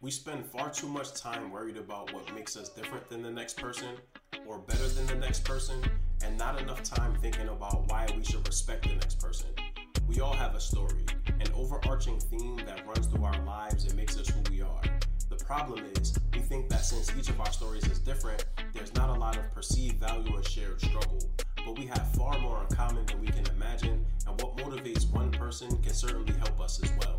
We spend far too much time worried about what makes us different than the next person or better than the next person, and not enough time thinking about why we should respect the next person. We all have a story, an overarching theme that runs through our lives and makes us who we are. The problem is, we think that since each of our stories is different, there's not a lot of perceived value and shared struggle. But we have far more in common than we can imagine, and what motivates one person can certainly help us as well.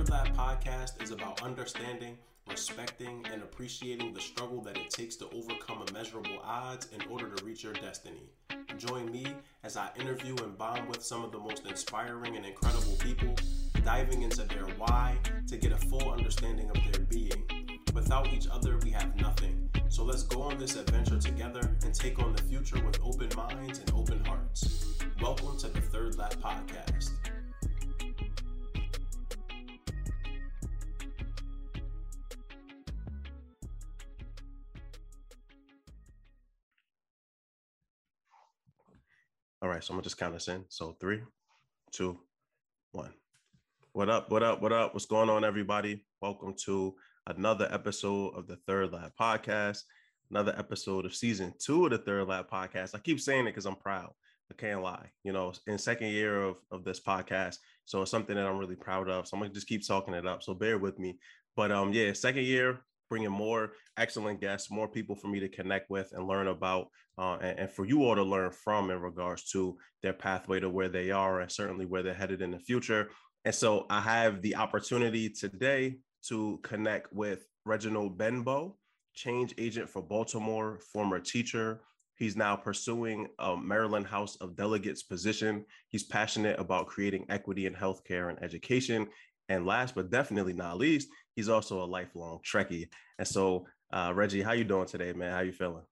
Third Lap podcast is about understanding, respecting, and appreciating the struggle that it takes to overcome immeasurable odds in order to reach your destiny. Join me as I interview and bond with some of the most inspiring and incredible people, diving into their why to get a full understanding of their being. Without each other, we have nothing. So let's go on this adventure together and take on the future with open minds and open hearts. Welcome to the Third Lap Podcast. All right, so I'm gonna just count us in. So three, two, one. What up? What up? What up? What's going on, everybody? Welcome to another episode of the Third Lap Podcast. Another episode of season two of the Third Lap Podcast. I keep saying it because I'm proud. I can't lie. You know, in second year of, of this podcast. So it's something that I'm really proud of. So I'm gonna just keep talking it up. So bear with me. But um, yeah, second year, bringing more excellent guests, more people for me to connect with and learn about, uh, and, and, for you all to learn from in regards to their pathway to where they are and certainly where they're headed in the future. And so I have the opportunity today to connect with Reginald Benbow, change agent for Baltimore, former teacher. He's now pursuing a Maryland House of Delegates position. He's passionate about creating equity in healthcare and education. And last but definitely not least, he's also a lifelong Trekkie. And so, uh, Reggie, how you doing today, man? How you feeling?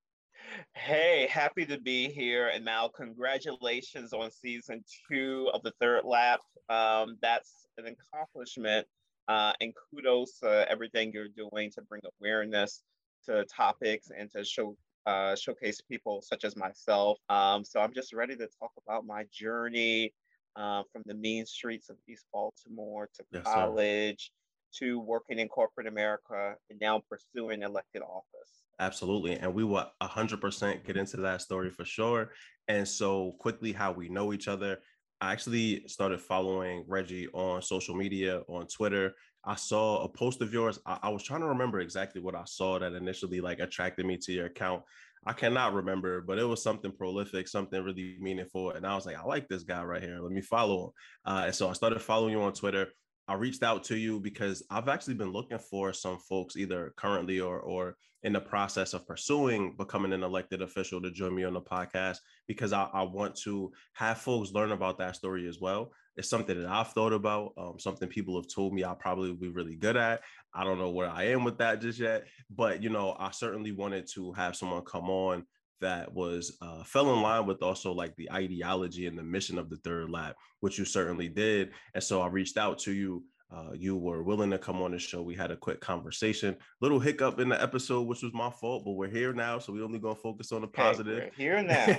Hey, happy to be here. And Mal, congratulations on season two of the third lap. Um, that's an accomplishment. Uh, and kudos to everything you're doing to bring awareness to topics and to show uh, showcase people such as myself. Um, so I'm just ready to talk about my journey uh, from the mean streets of East Baltimore to yes, college to working in corporate America and now pursuing elected office. Absolutely. And we will 100% get into that story for sure. And so, quickly, how we know each other. I actually started following Reggie on social media, on Twitter. I saw a post of yours. I, I was trying to remember exactly what I saw that initially like attracted me to your account. I cannot remember, but it was something prolific, something really meaningful. And I was like, I like this guy right here. Let me follow him. Uh, and so I started following you on Twitter. I reached out to you because I've actually been looking for some folks either currently or or in the process of pursuing becoming an elected official to join me on the podcast because I, I want to have folks learn about that story as well. It's something that I've thought about, um, something people have told me I probably would be really good at. I don't know where I am with that just yet, but you know, I certainly wanted to have someone come on that was uh, fell in line with also like the ideology and the mission of the third lap, which you certainly did. And so I reached out to you uh, you were willing to come on the show. We had a quick conversation. Little hiccup in the episode, which was my fault, but we're here now, so we only gonna focus on the positive. Hey, here now.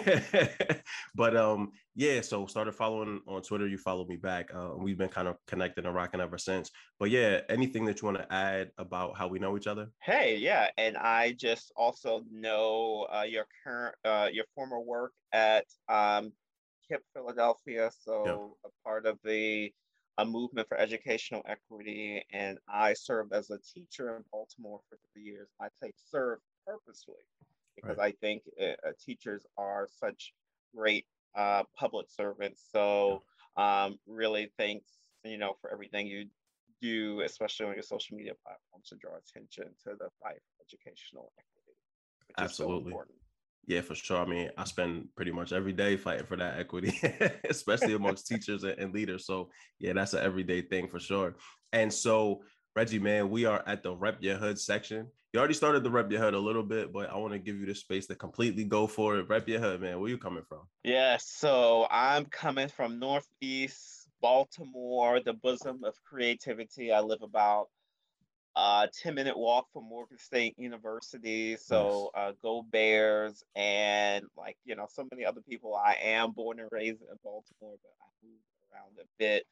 but um, yeah. So started following on Twitter. You followed me back. Uh, we've been kind of connecting and rocking ever since. But yeah, anything that you want to add about how we know each other? Hey, yeah, and I just also know uh, your current, uh, your former work at um, KIPP Philadelphia. So yep. a part of the a movement for educational equity, and I served as a teacher in Baltimore for three years. I say serve purposely because right. I think uh, teachers are such great uh, public servants. So um, really thanks, you know, for everything you do, especially on your social media platforms to draw attention to the fight for educational equity. Absolutely. So yeah, for sure. I mean, I spend pretty much every day fighting for that equity, especially amongst teachers and leaders. So, yeah, that's an everyday thing for sure. And so, Reggie, man, we are at the Rep Your Hood section. You already started the Rep Your Hood a little bit, but I want to give you the space to completely go for it. Rep Your Hood, man. Where you coming from? Yeah, so I'm coming from Northeast Baltimore, the bosom of creativity. I live about uh, 10 minute walk from Morgan State University. So nice. uh, go Bears. And like, you know, so many other people. I am born and raised in Baltimore, but I moved around a bit.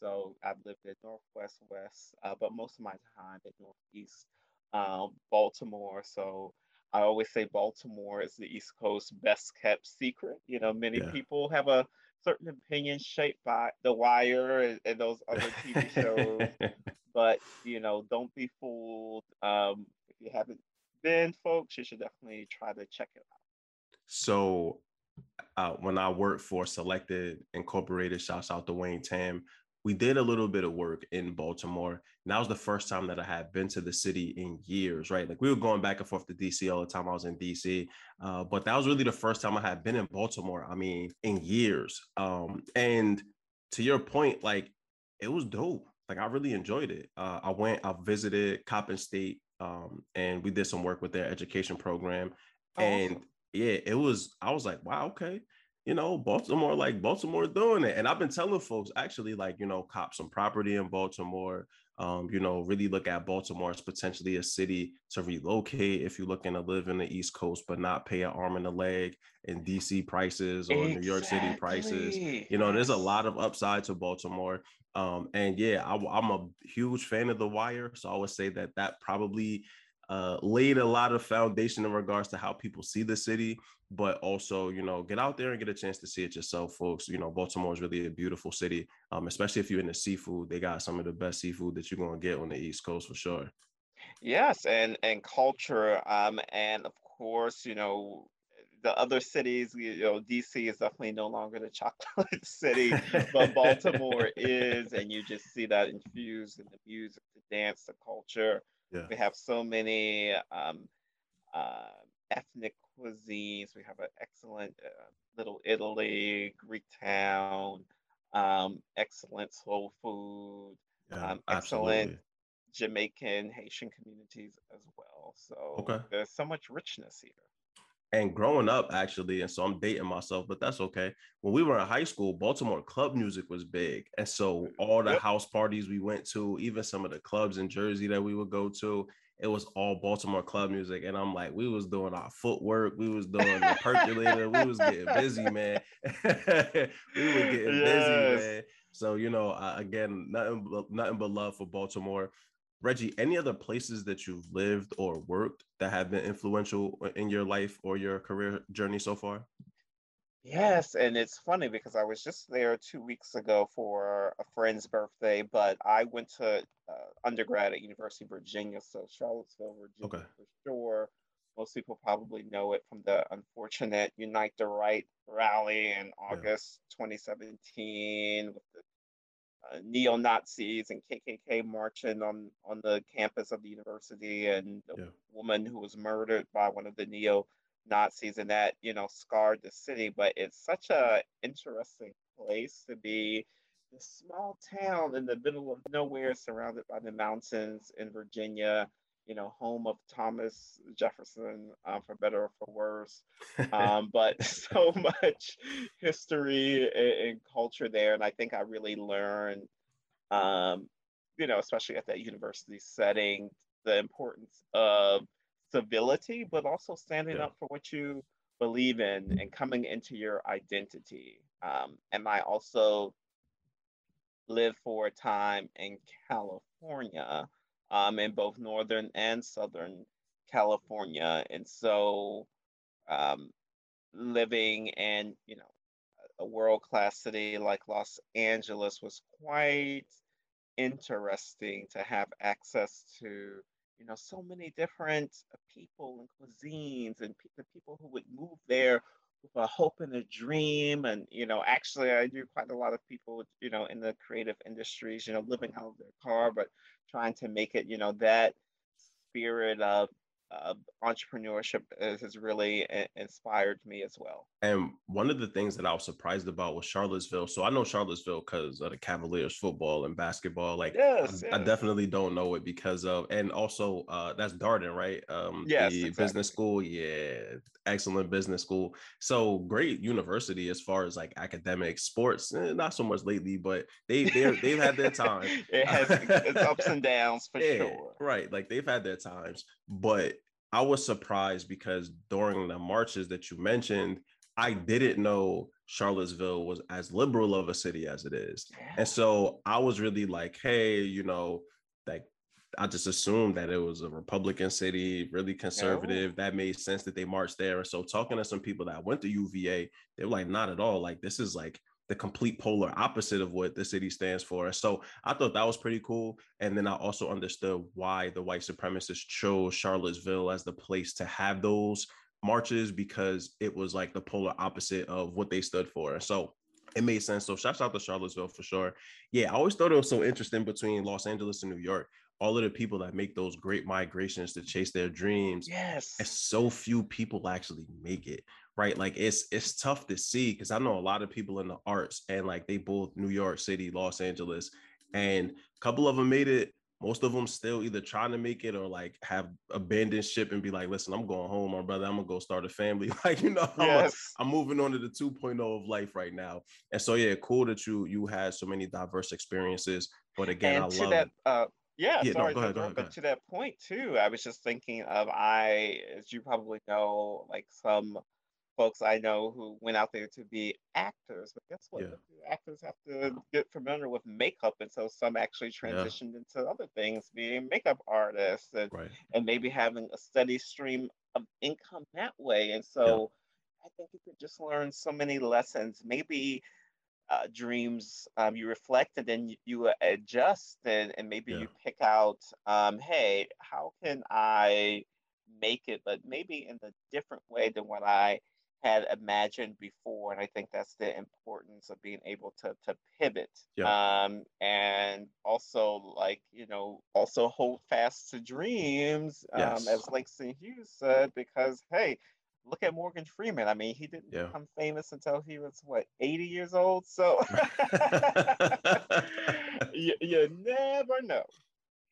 so I've lived in Northwest, West, uh, but most of my time in Northeast um, Baltimore. So I always say Baltimore is the East Coast best kept secret. You know, many yeah. people have a certain opinions shaped by The Wire and, and those other TV shows. but you know, don't be fooled. Um, if you haven't been, folks, you should definitely try to check it out. So, uh, when I worked for Selected Incorporated, shouts out to Wayne Tam, we did a little bit of work in Baltimore. And that was the first time that I had been to the city in years, right? Like we were going back and forth to DC all the time I was in DC. Uh, but that was really the first time I had been in Baltimore, I mean, in years. Um, and to your point, like it was dope. Like I really enjoyed it. Uh, I went, I visited Coppin State um, and we did some work with their education program. Oh, and yeah, it was, I was like, wow, okay you know, Baltimore, like Baltimore doing it. And I've been telling folks actually, like, you know, cop some property in Baltimore. Um, you know, really look at Baltimore as potentially a city to relocate if you're looking to live in the East Coast, but not pay an arm and a leg in DC prices or exactly. New York City prices. You know, there's a lot of upside to Baltimore. Um, and yeah, I, I'm a huge fan of The Wire. So I would say that that probably uh, laid a lot of foundation in regards to how people see the city, but also, you know, get out there and get a chance to see it yourself, folks. You know, Baltimore is really a beautiful city, um, especially if you're into seafood. They got some of the best seafood that you're going to get on the East Coast for sure. Yes, and and culture, um, and of course, you know, the other cities, you know, DC is definitely no longer the chocolate city, but Baltimore is, and you just see that infused in the music, the dance, the culture. Yeah. We have so many um, uh, ethnic cuisines. We have an excellent uh, Little Italy, Greek town, um, excellent soul food, yeah, um, excellent Jamaican, Haitian communities as well. So okay. there's so much richness here and growing up actually and so i'm dating myself but that's okay when we were in high school baltimore club music was big and so all the house parties we went to even some of the clubs in jersey that we would go to it was all baltimore club music and i'm like we was doing our footwork we was doing the percolator we was getting busy man we were getting yes. busy man so you know uh, again nothing but, nothing but love for baltimore Reggie, any other places that you've lived or worked that have been influential in your life or your career journey so far? Yes, and it's funny because I was just there two weeks ago for a friend's birthday, but I went to uh, undergrad at University of Virginia, so Charlottesville, Virginia okay. for sure. Most people probably know it from the unfortunate Unite the Right rally in August yeah. 2017 with the uh, neo Nazis and KKK marching on on the campus of the university, and the yeah. woman who was murdered by one of the neo Nazis, and that you know scarred the city. But it's such a interesting place to be. This small town in the middle of nowhere, surrounded by the mountains in Virginia, you know, home of Thomas Jefferson, uh, for better or for worse. Um, but so much history and, and, culture there. And I think I really learned, um, you know, especially at that university setting, the importance of civility, but also standing yeah. up for what you believe in and coming into your identity. Um, and I also lived for a time in California um, in both Northern and Southern California. And so um, living in, you know, a world-class city like Los Angeles was quite interesting to have access to, you know, so many different uh, people and cuisines and pe- the people who would move there with a hope and a dream. And, you know, actually I do quite a lot of people, you know, in the creative industries, you know, living out of their car, but trying to make it, you know, that spirit of uh, entrepreneurship has really inspired me as well. And one of the things that I was surprised about was Charlottesville. So I know Charlottesville because of the Cavaliers football and basketball. Like, yes, I, yes. I definitely don't know it because of, and also uh, that's Darden, right? Um, yes, the exactly. business school. Yeah, excellent business school. So great university as far as like academic sports. Eh, not so much lately, but they they they've had their time. it has it's ups and downs for yeah, sure. Right, like they've had their times, but I was surprised because during the marches that you mentioned, I didn't know Charlottesville was as liberal of a city as it is. And so I was really like, hey, you know, like I just assumed that it was a Republican city, really conservative. That made sense that they marched there. And so talking to some people that went to UVA, they were like, not at all. Like this is like the complete polar opposite of what the city stands for. So I thought that was pretty cool. And then I also understood why the white supremacists chose Charlottesville as the place to have those marches because it was like the polar opposite of what they stood for. So it made sense. So shouts out to Charlottesville for sure. Yeah, I always thought it was so interesting between Los Angeles and New York. All of the people that make those great migrations to chase their dreams. Yes. And so few people actually make it right? Like it's it's tough to see because I know a lot of people in the arts and like they both New York City, Los Angeles, and a couple of them made it. Most of them still either trying to make it or like have abandoned ship and be like, listen, I'm going home, my brother. I'm gonna go start a family. like, you know, yes. I'm, I'm moving on to the 2.0 of life right now. And so yeah, cool that you you had so many diverse experiences. But again, and I love that, uh, yeah, yeah sorry, no, ahead, ahead, but to that point too, I was just thinking of I, as you probably know, like some folks I know who went out there to be actors, but guess what? Yeah. Actors have to get familiar with makeup, and so some actually transitioned yeah. into other things, being makeup artists, and right. and maybe having a steady stream of income that way. And so, yeah. I think you could just learn so many lessons. Maybe uh, dreams um, you reflect and then you, you adjust and, and maybe you pick out um, hey how can i make it but maybe in a different way than what i had imagined before. And I think that's the importance of being able to to pivot. Yeah. Um, and also like, you know, also hold fast to dreams, um, yes. as Langston Hughes said, because hey, look at Morgan Freeman. I mean, he didn't yeah. become famous until he was what 80 years old. So you, you never know.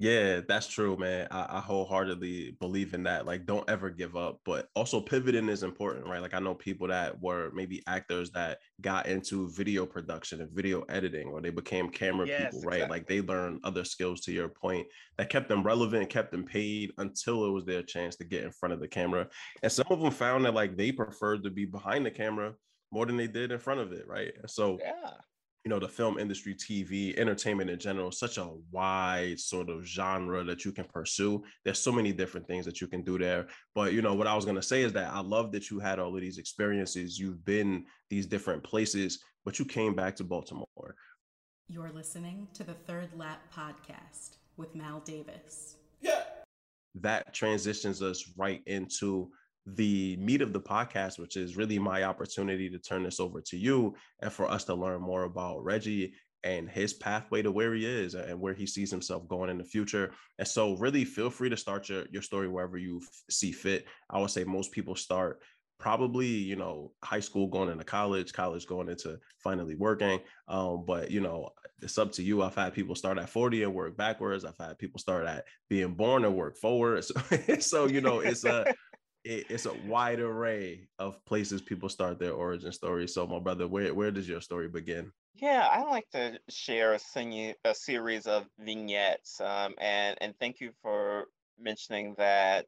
Yeah, that's true, man. I, I, wholeheartedly believe in that. Like, don't ever give up. But also, pivoting is important, right? Like, I know people that were maybe actors that got into video production and video editing, or they became camera yes, people, right? Exactly. Like, they learned other skills to your point that kept them relevant, kept them paid until it was their chance to get in front of the camera. And some of them found that, like, they preferred to be behind the camera more than they did in front of it, right? So, yeah you know the film industry tv entertainment in general such a wide sort of genre that you can pursue. There's so many different things that you can do there. But you know what i was going to say is that i love that you had all of these experiences. You've been these different places but you came back to baltimore. You're listening to the third lap podcast with mal davis. Yeah. That transitions us right into the meat of the podcast, which is really my opportunity to turn this over to you and for us to learn more about Reggie and his pathway to where he is and where he sees himself going in the future. And so, really, feel free to start your, your story wherever you f- see fit. I would say most people start probably you know high school going into college college going into finally working um, but you know it's up to you i've had people start at 40 and work backwards i've had people start at being born and work forward so, so you know it's a it, it's a wide array of places people start their origin story. So, my brother, where where does your story begin? Yeah, I like to share a, sing- a series of vignettes, um, and and thank you for mentioning that.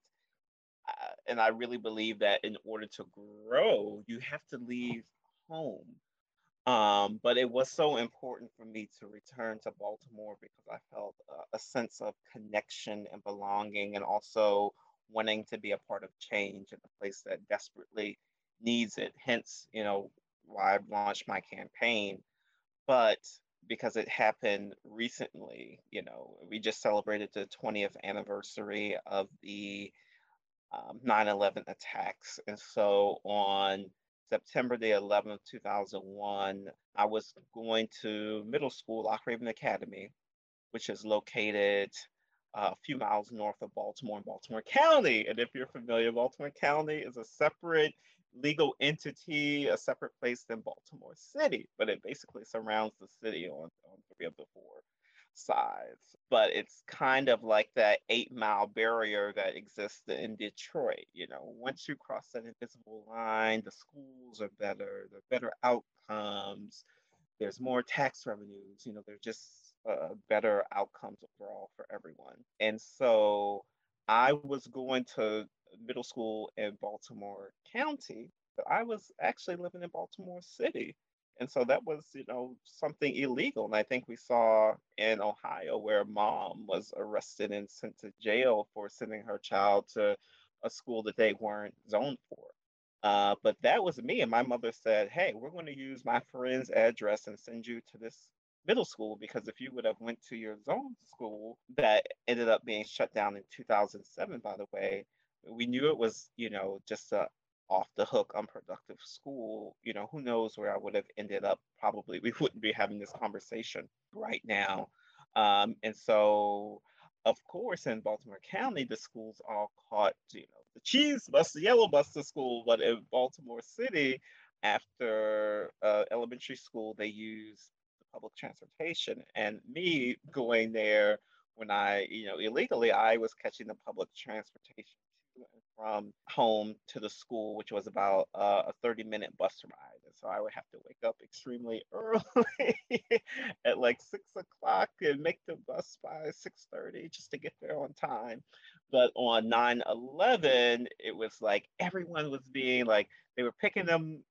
Uh, and I really believe that in order to grow, you have to leave home. Um, but it was so important for me to return to Baltimore because I felt a, a sense of connection and belonging, and also wanting to be a part of change in a place that desperately needs it. Hence, you know, why I've launched my campaign. But because it happened recently, you know, we just celebrated the 20th anniversary of the um, 9/11 attacks, and so on September the 11th, 2001, I was going to middle school, Loch Raven Academy, which is located Uh, a few miles north of Baltimore in Baltimore County. And if you're familiar, Baltimore County is a separate legal entity, a separate place than Baltimore City, but it basically surrounds the city on, on three of the four sides. But it's kind of like that eight mile barrier that exists in Detroit. You know, once you cross that invisible line, the schools are better, the better outcomes, there's more tax revenues, you know, they're just uh, better outcomes overall for everyone. And so I was going to middle school in Baltimore County, but I was actually living in Baltimore City. And so that was, you know, something illegal. And I think we saw in Ohio where mom was arrested and sent to jail for sending her child to a school that they weren't zoned for. Uh, but that was me. And my mother said, hey, we're going to use my friend's address and send you to this middle school because if you would have went to your zone school that ended up being shut down in 2007 by the way we knew it was you know just a off the hook unproductive school you know who knows where i would have ended up. Probably we wouldn't be having this conversation right now. Um, and so of course in baltimore county the schools all caught you know the cheese bus the yellow bus to school. But in baltimore city after uh, elementary school they use public transportation and me going there when i you know illegally i was catching the public transportation from home to the school, which was about uh, a 30 minute bus ride. And so I would have to wake up extremely early at like six o'clock and make the bus by 6:30 just to get there on time. But on 9/11, it was like everyone was being like they were picking them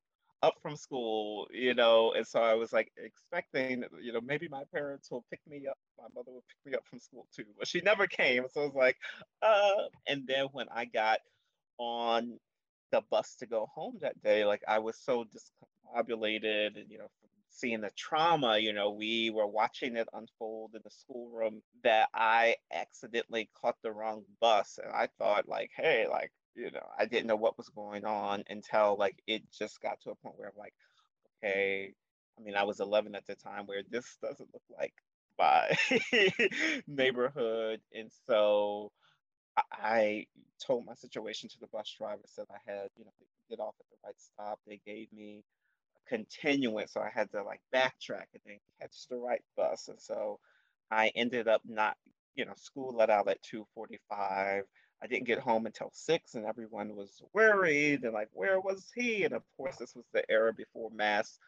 up from school, you know, and so I was like expecting, you know, maybe my parents will pick me up. My mother will pick me up from school too, but she never came. So I was like, uh, and then when I got on the bus to go home that day, like I was so discombobulated and, you know, seeing the trauma, you know, we were watching it unfold in the schoolroom that I accidentally caught the wrong bus. And I thought like, hey, like, you know, I didn't know what was going on until like it just got to a point where I'm like, okay, I mean, I was 11 at the time where this doesn't look like my neighborhood. And so I told my situation to the bus driver, said I had, you know, get off at the right stop. They gave me a continuance, so I had to like backtrack and then catch the right bus. And so I ended up not, you know, school let out at 245. I didn't get home until six, and everyone was worried and like, where was he? And of course, this was the era before mass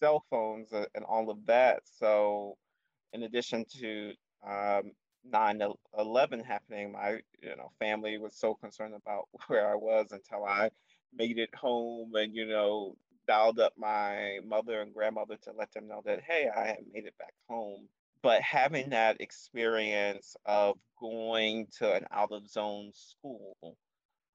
cell phones and all of that. So, in addition to um, 9-11 happening, my you know family was so concerned about where I was until I made it home and you know dialed up my mother and grandmother to let them know that hey, I had made it back home but having that experience of going to an out of zone school,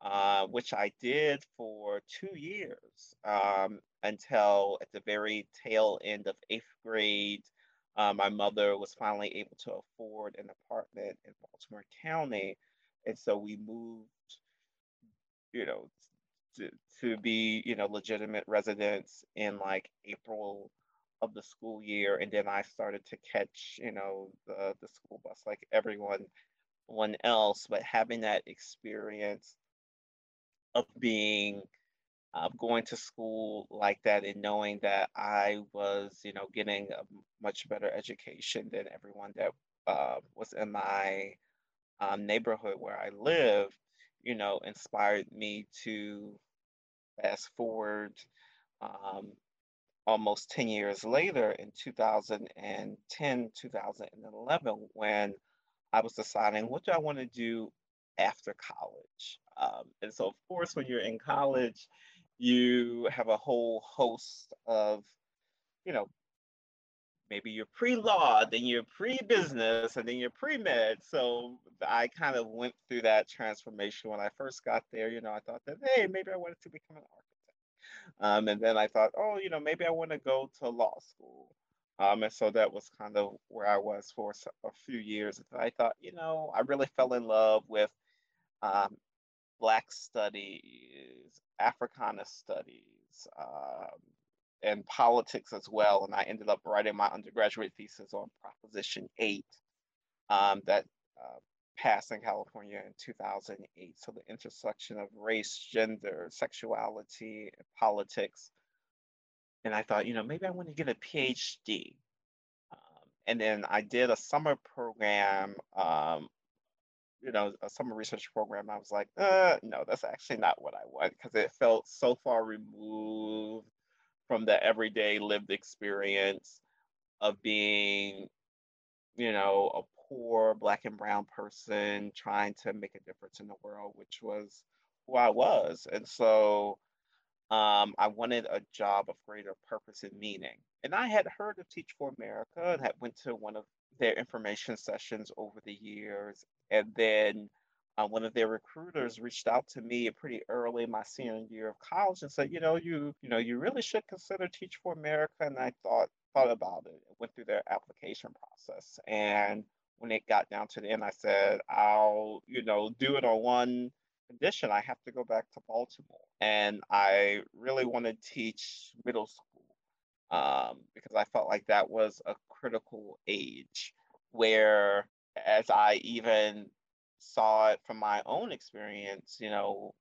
uh, which I did for two years um, until at the very tail end of eighth grade, uh, my mother was finally able to afford an apartment in Baltimore County. And so we moved, you know, to, to be, you know, legitimate residents in like April of the school year and then I started to catch, you know, the the school bus like everyone one else, but having that experience of being uh, going to school like that and knowing that I was, you know, getting a much better education than everyone that uh, was in my um, neighborhood where I live, you know, inspired me to fast forward um, almost 10 years later in 2010, 2011, when I was deciding what do I want to do after college. Um, and so, of course, when you're in college, you have a whole host of, you know, maybe you're pre-law, then you're pre-business, and then you're pre-med. So I kind of went through that transformation when I first got there. You know, I thought that, hey, maybe I wanted to become an architect um, and then I thought, oh, you know, maybe I want to go to law school. Um, and so that was kind of where I was for a few years. And I thought, you know, I really fell in love with um, Black studies, Africana studies, um, and politics as well. And I ended up writing my undergraduate thesis on Proposition 8 um, that uh, passed in California in 2008. So the intersection of race, gender, sexuality, and politics. And I thought, you know, maybe I want to get a PhD. Um, and then I did a summer program, um, you know, a summer research program. I was like, uh, no, that's actually not what I want because it felt so far removed from the everyday lived experience of being, you know, a poor black and brown person trying to make a difference in the world, which was who I was. And so um, I wanted a job of greater purpose and meaning. And I had heard of Teach for America and had went to one of their information sessions over the years. And then uh, one of their recruiters reached out to me pretty early my senior year of college and said, you know, you you know, you really should consider Teach for America. And I thought thought about it, went through their application process. And when it got down to the end, I said, I'll, you know, do it on one condition. I have to go back to Baltimore. And I really want to teach middle school um, because I felt like that was a critical age where, as I even saw it from my own experience, you know,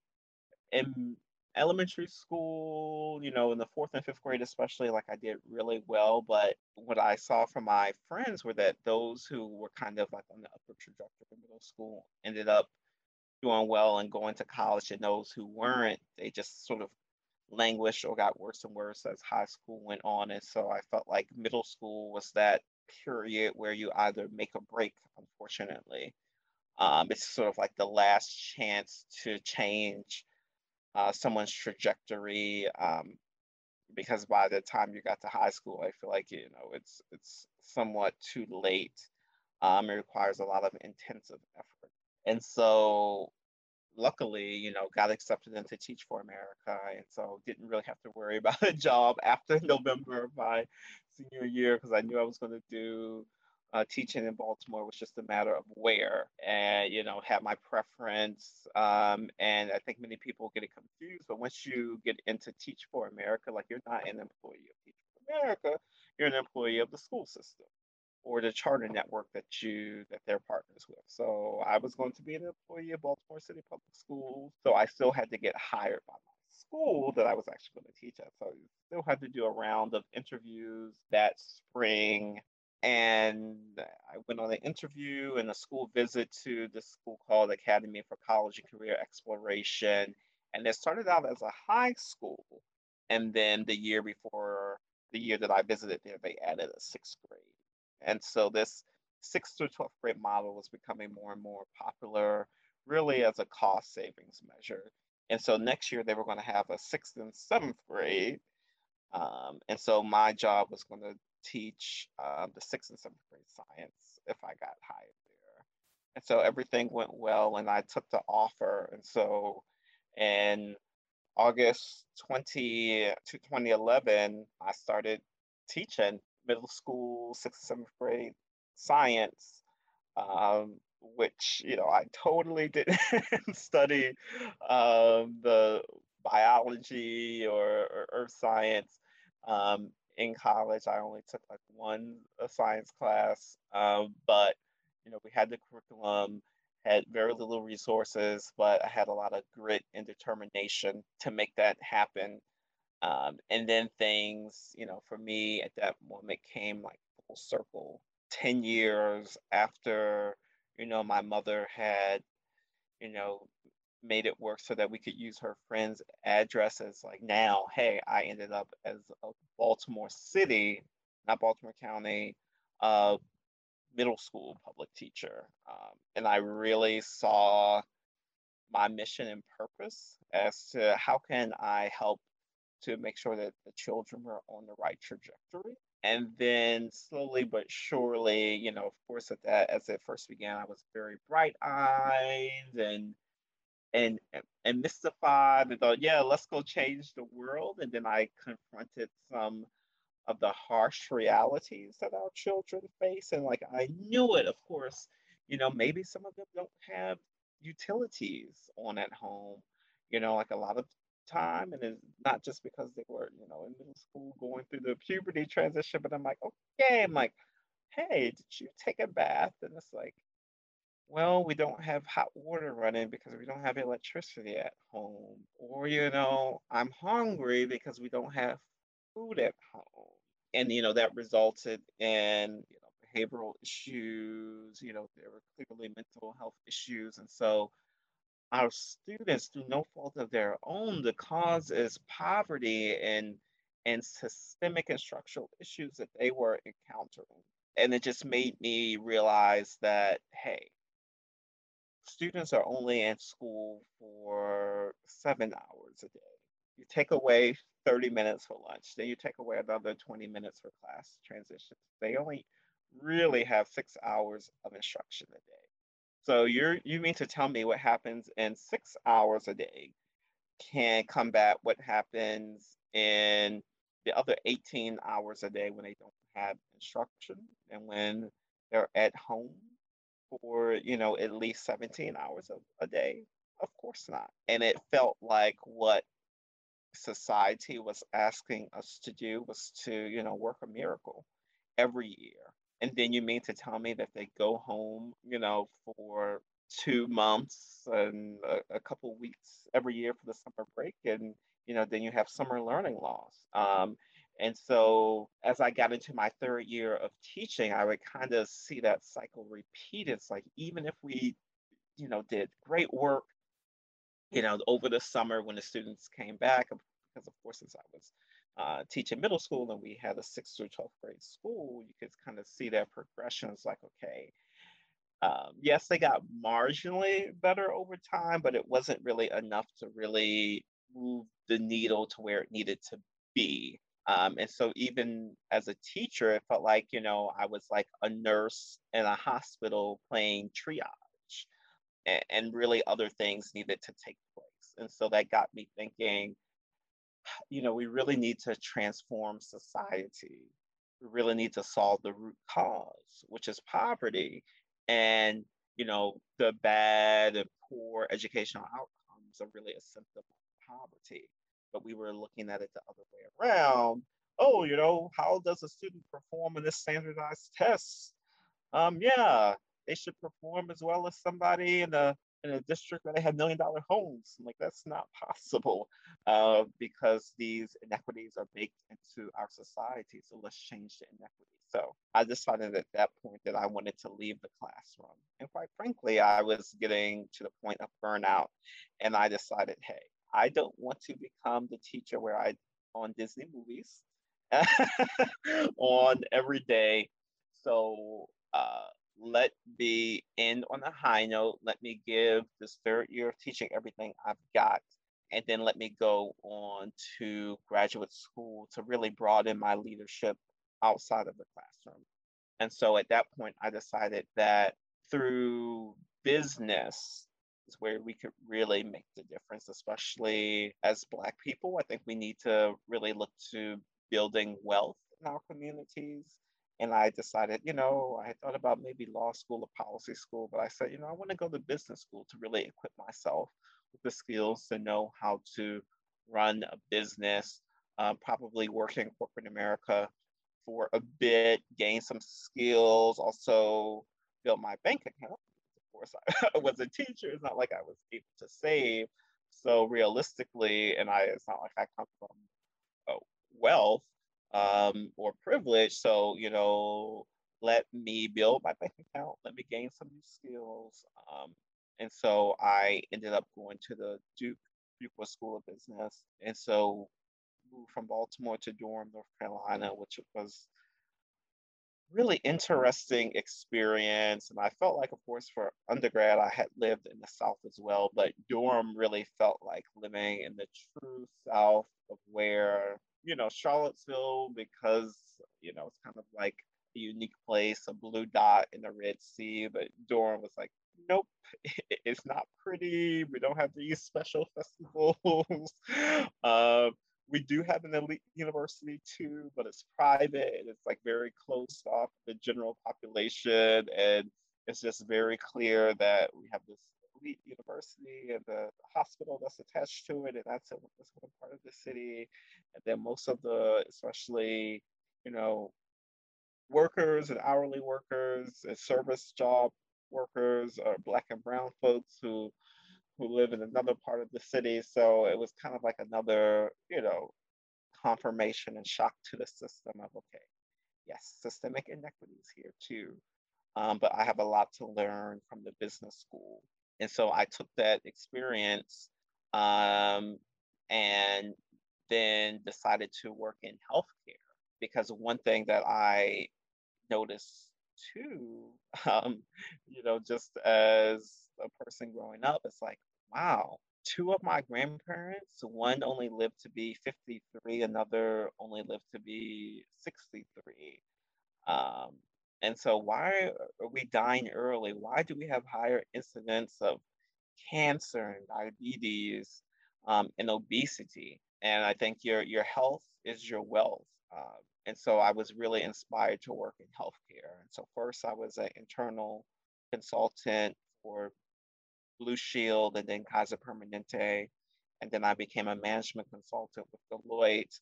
in elementary school, you know, in the fourth and fifth grade, especially, like I did really well. But what I saw from my friends were that those who were kind of like on the upper trajectory in middle school ended up doing well and going to college, and those who weren't, they just sort of languished or got worse and worse as high school went on. And so I felt like middle school was that period where you either make a break, unfortunately. Um, it's sort of like the last chance to change uh, someone's trajectory um, because by the time you got to high school, I feel like you know it's it's somewhat too late. Um, it requires a lot of intensive effort, and so luckily, you know, got accepted into Teach for America, and so didn't really have to worry about a job after November of my senior year because I knew I was going to do uh, teaching in Baltimore was just a matter of where, and you know, have my preference. Um, and I think many people get it confused. But once you get into Teach for America, like you're not an employee of Teach for America, you're an employee of the school system or the charter network that you that they're partners with. So I was going to be an employee of Baltimore City Public Schools. So I still had to get hired by my school that I was actually going to teach at. So I still had to do a round of interviews that spring and I went on an interview and a school visit to this school called Academy for College and Career Exploration. And it started out as a high school. And then the year before, the year that I visited there, they added a sixth grade. And so this sixth to 12th grade model was becoming more and more popular, really as a cost savings measure. And so next year they were going to have a sixth and seventh grade. Um, and so my job was going to teach um, the sixth and seventh grade science if I got hired there. And so everything went well, and I took the offer. And so in August 20, 2011, I started teaching middle school, sixth and seventh grade science, um, which, you know, I totally didn't study um, the biology or, or earth science. Um, in college. I only took like one a science class, um, but you know we had the curriculum, had very little resources, but I had a lot of grit and determination to make that happen. Um, and then things, you know, for me at that moment came like full circle. Ten years after, you know, my mother had, you know, made it work so that we could use her friend's address as like now hey i ended up as a baltimore city not baltimore county uh, middle school public teacher um, and i really saw my mission and purpose as to how can i help to make sure that the children were on the right trajectory. And then slowly but surely you know of course at that as it first began i was very bright eyed and and and mystified and thought, yeah, let's go change the world. And then I confronted some of the harsh realities that our children face. And like I knew it, of course, you know, maybe some of them don't have utilities on at home, you know, like a lot of time. And it's not just because they were, you know, in middle school going through the puberty transition, but I'm like, okay, I'm like, hey, did you take a bath? And it's like, well, we don't have hot water running because we don't have electricity at home. Or, you know, I'm hungry because we don't have food at home. And, you know, that resulted in, you know, behavioral issues, you know, there were clearly mental health issues. And so our students, through no fault of their own, the cause is poverty and and systemic and structural issues that they were encountering. And it just made me realize that, hey, students are only in school for seven hours a day. you take away 30 minutes for lunch, then you take away another 20 minutes for class transition. They only really have six hours of instruction a day. So you're you mean to tell me what happens in six hours a day can combat what happens in the other 18 hours a day when they don't have instruction and when they're at home for you know at least 17 hours a, a day? Of course not. And it felt like what society was asking us to do was to you know work a miracle every year. And then you mean to tell me that they go home you know for two months and a, a couple weeks every year for the summer break and you know then you have summer learning loss. Um, and so as I got into my third year of teaching, I would kind of see that cycle repeat. It's like even if we, you know, did great work, you know, over the summer when the students came back, because of course, since I was uh, teaching middle school and we had a sixth through 12th grade school, you could kind of see that progression. It's like, okay, um, yes, they got marginally better over time, but it wasn't really enough to really move the needle to where it needed to be. Um, and so even as a teacher, it felt like, you know, I was like a nurse in a hospital playing triage and, and really other things needed to take place. And so that got me thinking, you know, we really need to transform society. We really need to solve the root cause, which is poverty. And, you know, the bad and poor educational outcomes are really a symptom of poverty but we were looking at it the other way around. Oh, you know, how does a student perform in this standardized test? Um, yeah, they should perform as well as somebody in a in a district where they had million dollar homes. I'm like that's not possible uh, because these inequities are baked into our society. So let's change the inequity. So I decided at that point that I wanted to leave the classroom. And quite frankly, I was getting to the point of burnout. And I decided, hey, I don't want to become the teacher where I on Disney movies on every day. So uh, let me end on a high note. Let me give this third year of teaching everything I've got. And then let me go on to graduate school to really broaden my leadership outside of the classroom. And so at that point, I decided that through business, is where we could really make the difference, especially as Black people. I think we need to really look to building wealth in our communities. And I decided, you know, I thought about maybe law school or policy school, but I said, you know, I want to go to business school to really equip myself with the skills to know how to run a business, uh, probably work in corporate America for a bit, gain some skills, also build my bank account I was a teacher. It's not like I was able to save. So realistically, and I, it's not like I come from uh, wealth um, or privilege. So you know, let me build my bank account. Let me gain some new skills. Um, and so I ended up going to the Duke Fuqua School of Business, and so moved from Baltimore to Durham, North Carolina, which was really interesting experience. And I felt like, of course, for undergrad, I had lived in the South as well, but Durham really felt like living in the true South of where, you know, Charlottesville, because, you know, it's kind of like a unique place, a blue dot in the Red Sea, but Durham was like, nope, it's not pretty. We don't have these special festivals. um, we do have an elite university too, but it's private and it's like very close off the general population. And it's just very clear that we have this elite university and the hospital that's attached to it, and that's, a, that's one part of the city. And then most of the, especially, you know, workers and hourly workers and service job workers or black and brown folks who who live in another part of the city. So it was kind of like another, you know, confirmation and shock to the system of, okay, yes, systemic inequities here too. Um, but I have a lot to learn from the business school. And so I took that experience um, and then decided to work in healthcare because one thing that I noticed too, um, you know, just as a person growing up, it's like, wow, two of my grandparents, one only lived to be 53, another only lived to be 63. Um, and so, why are we dying early? Why do we have higher incidence of cancer and diabetes um, and obesity? And I think your your health is your wealth. Uh, and so, I was really inspired to work in healthcare. And so, first, I was an internal consultant for Blue Shield and then Kaiser Permanente. And then I became a management consultant with Deloitte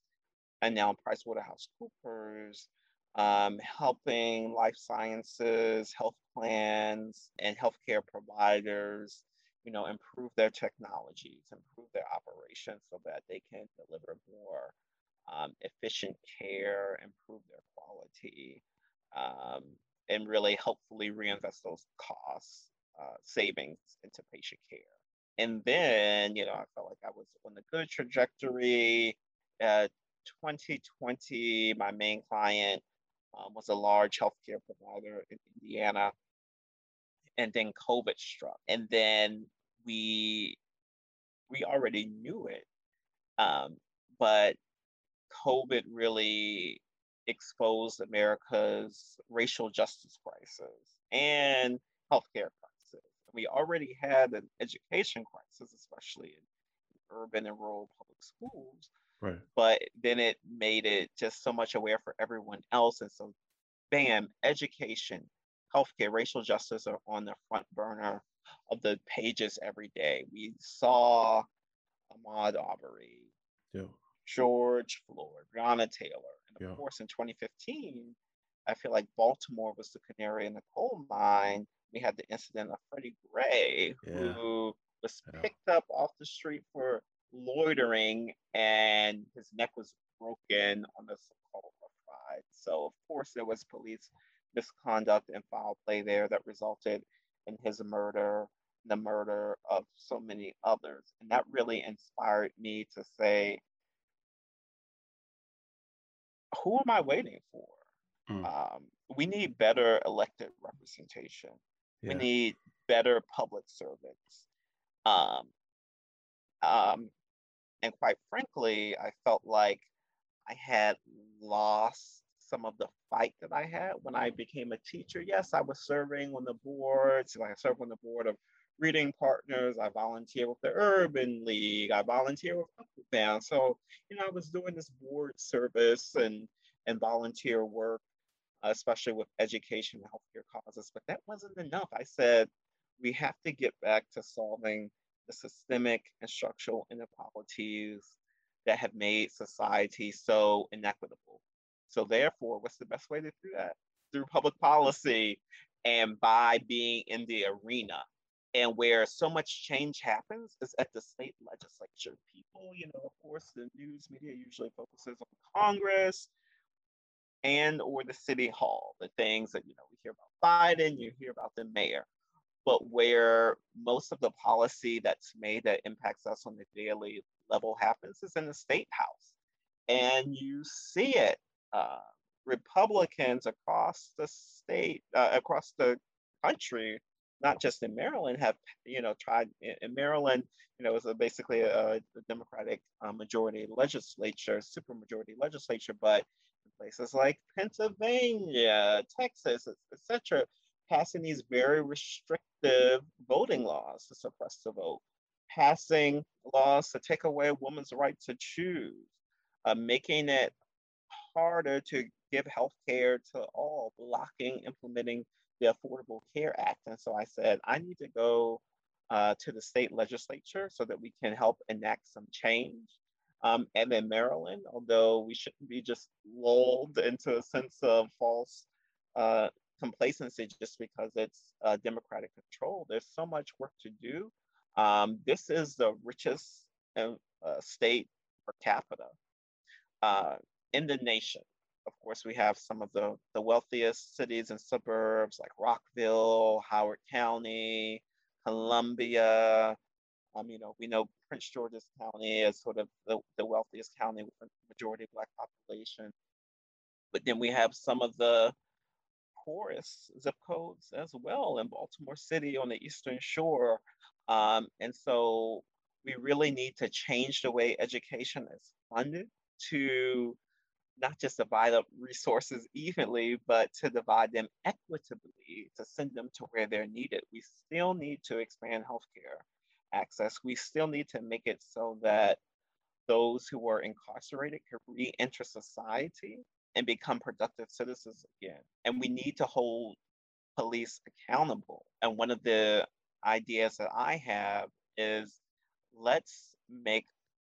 and now PricewaterhouseCoopers, um, helping life sciences, health plans, and healthcare providers, you know, improve their technologies, improve their operations so that they can deliver more um, efficient care, improve their quality, um, and really hopefully reinvest those costs uh, savings into patient care. And then, you know, I felt like I was on a good trajectory. Uh, 2020, my main client um, was a large healthcare provider in Indiana. And then COVID struck. And then we we already knew it. Um, but COVID really exposed America's racial justice crisis and healthcare we already had an education crisis, especially in urban and rural public schools. Right. But then it made it just so much aware for everyone else. And so, bam, education, healthcare, racial justice are on the front burner of the pages every day. We saw Ahmaud Arbery, yeah. George Floyd, Breonna Taylor. And of yeah. course, in 2015, I feel like Baltimore was the canary in the coal mine we had the incident of Freddie Gray, yeah. who was yeah. picked up off the street for loitering and his neck was broken on the so-called ride. So of course there was police misconduct and foul play there that resulted in his murder, the murder of so many others. And that really inspired me to say, who am I waiting for? Mm. Um, we need better elected representation. Yeah. We need better public servants. Um, um, and quite frankly, I felt like I had lost some of the fight that I had when I became a teacher. Yes, I was serving on the boards. I served on the board of reading partners. I volunteer with the Urban League. I volunteer with Uncle Band. So, you know, I was doing this board service and and volunteer work Uh, especially with education and healthcare causes. But that wasn't enough. I said, we have to get back to solving the systemic and structural inequalities that have made society so inequitable. So, therefore, what's the best way to do that? Through public policy and by being in the arena. And where so much change happens is at the state legislature. People, you know, of course, the news media usually focuses on Congress and or the city hall, the things that you know we hear about Biden, you hear about the mayor, but where most of the policy that's made that impacts us on the daily level happens is in the state house, and you see it. Uh, Republicans across the state, uh, across the country, not just in Maryland, have you know tried. In Maryland, you know, was basically a, a Democratic uh, majority legislature, supermajority legislature, but places like Pennsylvania, Texas, etc., passing these very restrictive voting laws to suppress the vote, passing laws to take away a woman's right to choose, uh, making it harder to give health care to all, blocking implementing the Affordable Care Act. And so I said, I need to go uh, to the state legislature so that we can help enact some change um, and in Maryland, although we shouldn't be just lulled into a sense of false uh, complacency just because it's uh, Democratic control. There's so much work to do. Um, this is the richest uh, state per capita uh, in the nation. Of course, we have some of the, the wealthiest cities and suburbs like Rockville, Howard County, Columbia, um, you know, we know Prince George's County is sort of the, the wealthiest county with a majority Black population. But then we have some of the poorest zip codes as well in Baltimore City on the Eastern Shore. Um, and so we really need to change the way education is funded to not just divide up resources evenly, but to divide them equitably to send them to where they're needed. We still need to expand healthcare access. We still need to make it so that those who are incarcerated can re-enter society and become productive citizens again. And we need to hold police accountable. And one of the ideas that I have is let's make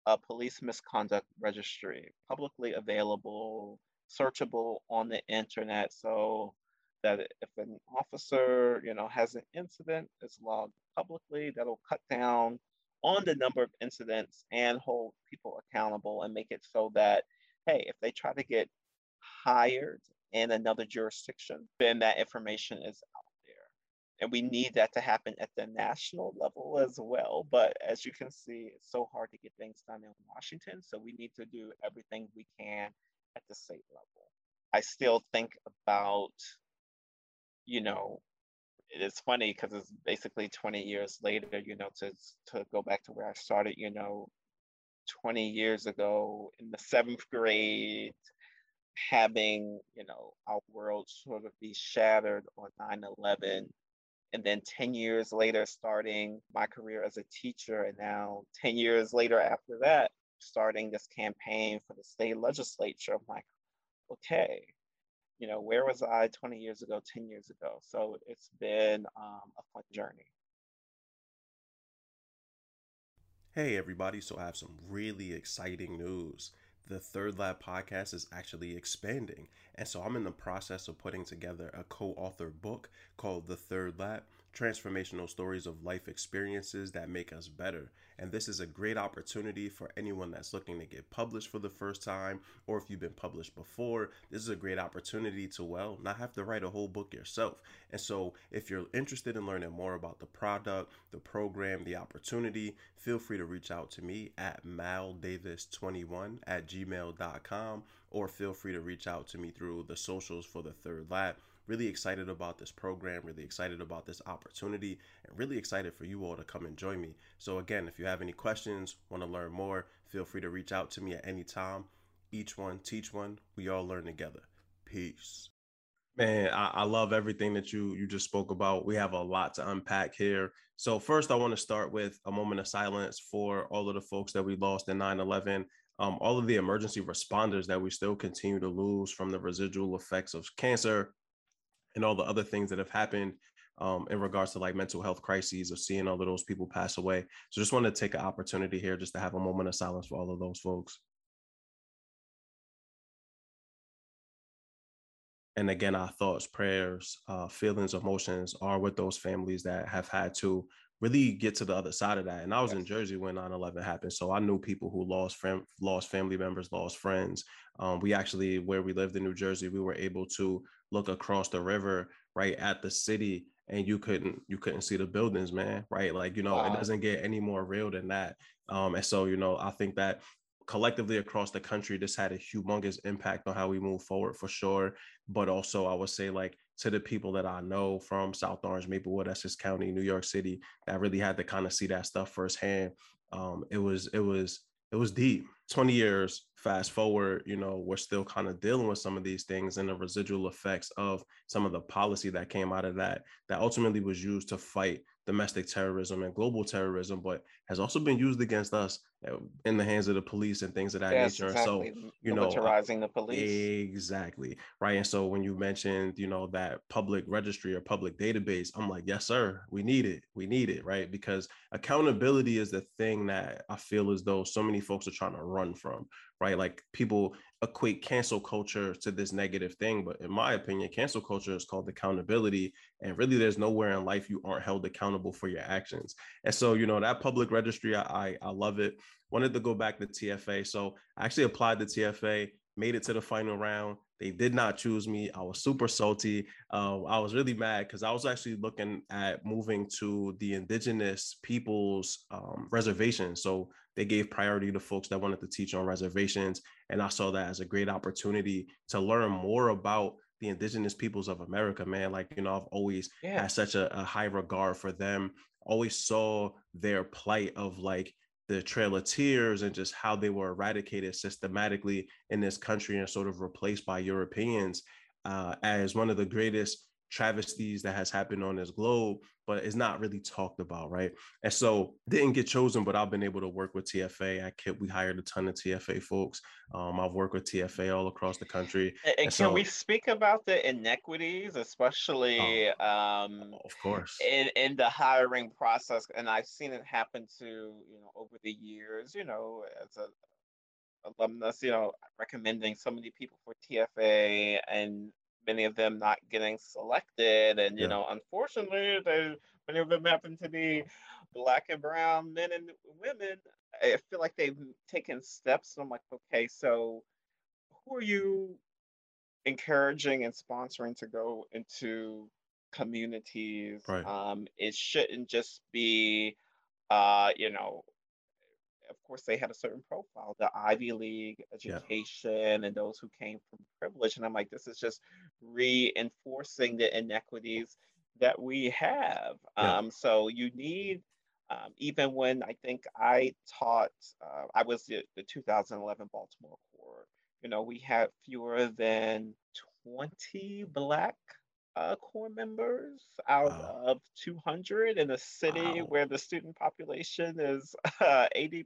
a police misconduct registry publicly available, searchable on the internet so that if an officer, you know, has an incident, it's logged publicly, that'll cut down on the number of incidents and hold people accountable and make it so that, hey, if they try to get hired in another jurisdiction, then that information is out there. And we need that to happen at the national level as well. But as you can see, it's so hard to get things done in Washington. So we need to do everything we can at the state level. I still think about, you know, it's funny because it's basically 20 years later, you know, to, to go back to where I started, you know, 20 years ago in the seventh grade, having, you know, our world sort of be shattered on 9 11. And then 10 years later, starting my career as a teacher. And now 10 years later after that, starting this campaign for the state legislature. I'm like, okay, you know, where was I 20 years ago, 10 years ago? So it's been um, a fun journey. Hey, everybody. So I have some really exciting news. The Third Lap podcast is actually expanding. And so I'm in the process of putting together a co author book called The Third Lap Transformational Stories of Life Experiences That Make Us Better. And this is a great opportunity for anyone that's looking to get published for the first time, or if you've been published before, this is a great opportunity to, well, not have to write a whole book yourself. And so, if you're interested in learning more about the product, the program, the opportunity, feel free to reach out to me at maldavis21 at gmail.com, or feel free to reach out to me through the socials for the third lap really excited about this program, really excited about this opportunity, and really excited for you all to come and join me. So, again, if you have any questions, want to learn more, feel free to reach out to me at any time. Each one, teach one. We all learn together. Peace. Man, I, I, love everything that you you just spoke about. We have a lot to unpack here. So first, I want to start with a moment of silence for all of the folks that we lost in 9/11. Um, all of the emergency responders that we still continue to lose from the residual effects of cancer, and all the other things that have happened um, in regards to like mental health crises of seeing all of those people pass away. So just want to take an opportunity here just to have a moment of silence for all of those folks. And again, our thoughts, prayers, uh, feelings, emotions are with those families that have had to really get to the other side of that. And I was yes. in Jersey when 9/11 happened, so I knew people who lost friend, lost family members, lost friends. Um, we actually, where we lived in New Jersey, we were able to look across the river right at the city, and you couldn't you couldn't see the buildings, man. Right, like you know, wow. it doesn't get any more real than that. Um, and so you know, I think that collectively across the country, this had a humongous impact on how we move forward for sure. But also, I would say like to the people that I know from South Orange, Maplewood, Essex County, New York City, that really had to kind of see that stuff firsthand. Um, it was it was it was deep. 20 years fast forward, you know, we're still kind of dealing with some of these things and the residual effects of some of the policy that came out of that, that ultimately was used to fight domestic terrorism and global terrorism, but has also been used against us uh, in the hands of the police and things of that yes, nature. Exactly. So, you know, militarizing the police. Exactly. Right. And so when you mentioned, you know, that public registry or public database, I'm like, yes, sir, we need it. We need it. Right. Because accountability is the thing that I feel as though so many folks are trying to run from right? Like people equate cancel culture to this negative thing, but in my opinion, cancel culture is called accountability. And really, there's nowhere in life you aren't held accountable for your actions. And so, you know, that public registry, I I, I love it. Wanted to go back to TFA, so I actually applied to TFA, made it to the final round. They did not choose me. I was super salty. Uh, I was really mad because I was actually looking at moving to the indigenous people's um, reservation. So they gave priority to folks that wanted to teach on reservations. And I saw that as a great opportunity to learn more about the indigenous peoples of America, man. Like, you know, I've always yeah. had such a, a high regard for them, always saw their plight of like, the Trail of Tears and just how they were eradicated systematically in this country and sort of replaced by Europeans uh, as one of the greatest travesties that has happened on this globe, but it's not really talked about, right? And so didn't get chosen, but I've been able to work with TFA. I kept we hired a ton of TFA folks. Um, I've worked with TFA all across the country. And, and can so, we speak about the inequities, especially oh, um, of course in, in the hiring process? And I've seen it happen to you know over the years. You know, as a alumnus, you know, recommending so many people for TFA and many of them not getting selected. And, you yeah. know, unfortunately, they, many of them happen to be black and brown men and women. I feel like they've taken steps. And I'm like, okay, so who are you encouraging and sponsoring to go into communities? Right. Um, it shouldn't just be, uh, you know, of course, they had a certain profile, the Ivy League education yeah. and those who came from privilege. And I'm like, this is just reinforcing the inequities that we have. Yeah. Um, so you need, um, even when I think I taught, uh, I was the, the 2011 Baltimore Corps, you know, we had fewer than 20 Black uh, Corps members out wow. of 200 in a city wow. where the student population is uh, 80%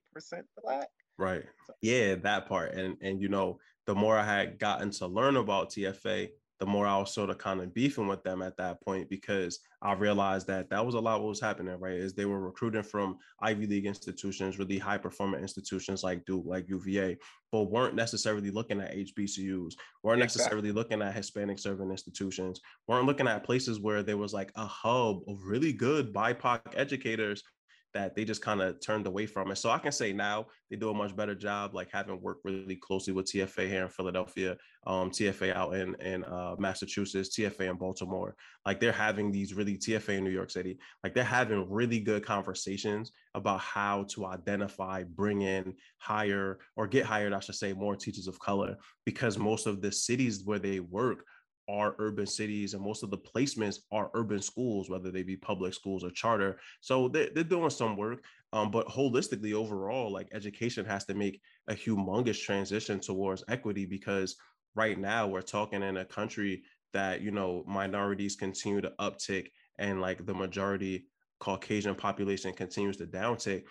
Black. Right. Yeah, that part. And and you know, the more I had gotten to learn about TFA, the more I was sort of kind of beefing with them at that point because I realized that that was a lot what was happening, right? Is they were recruiting from Ivy League institutions, really high performing institutions like Duke, like UVA, but weren't necessarily looking at HBCUs, weren't necessarily looking at Hispanic serving institutions, weren't looking at places where there was like a hub of really good BIPOC educators that they just kind of turned away from it. So I can say now they do a much better job, like having worked really closely with TFA here in Philadelphia, um, TFA out in in uh, Massachusetts, TFA in Baltimore. Like they're having these really TFA in New York City. Like they're having really good conversations about how to identify, bring in, hire, or get hired, I should say, more teachers of color, because most of the cities where they work are urban cities and most of the placements are urban schools whether they be public schools or charter. So they're, they're doing some work um, but holistically overall like education has to make a humongous transition towards equity because right now we're talking in a country that you know minorities continue to uptick and like the majority caucasian population continues to downtick.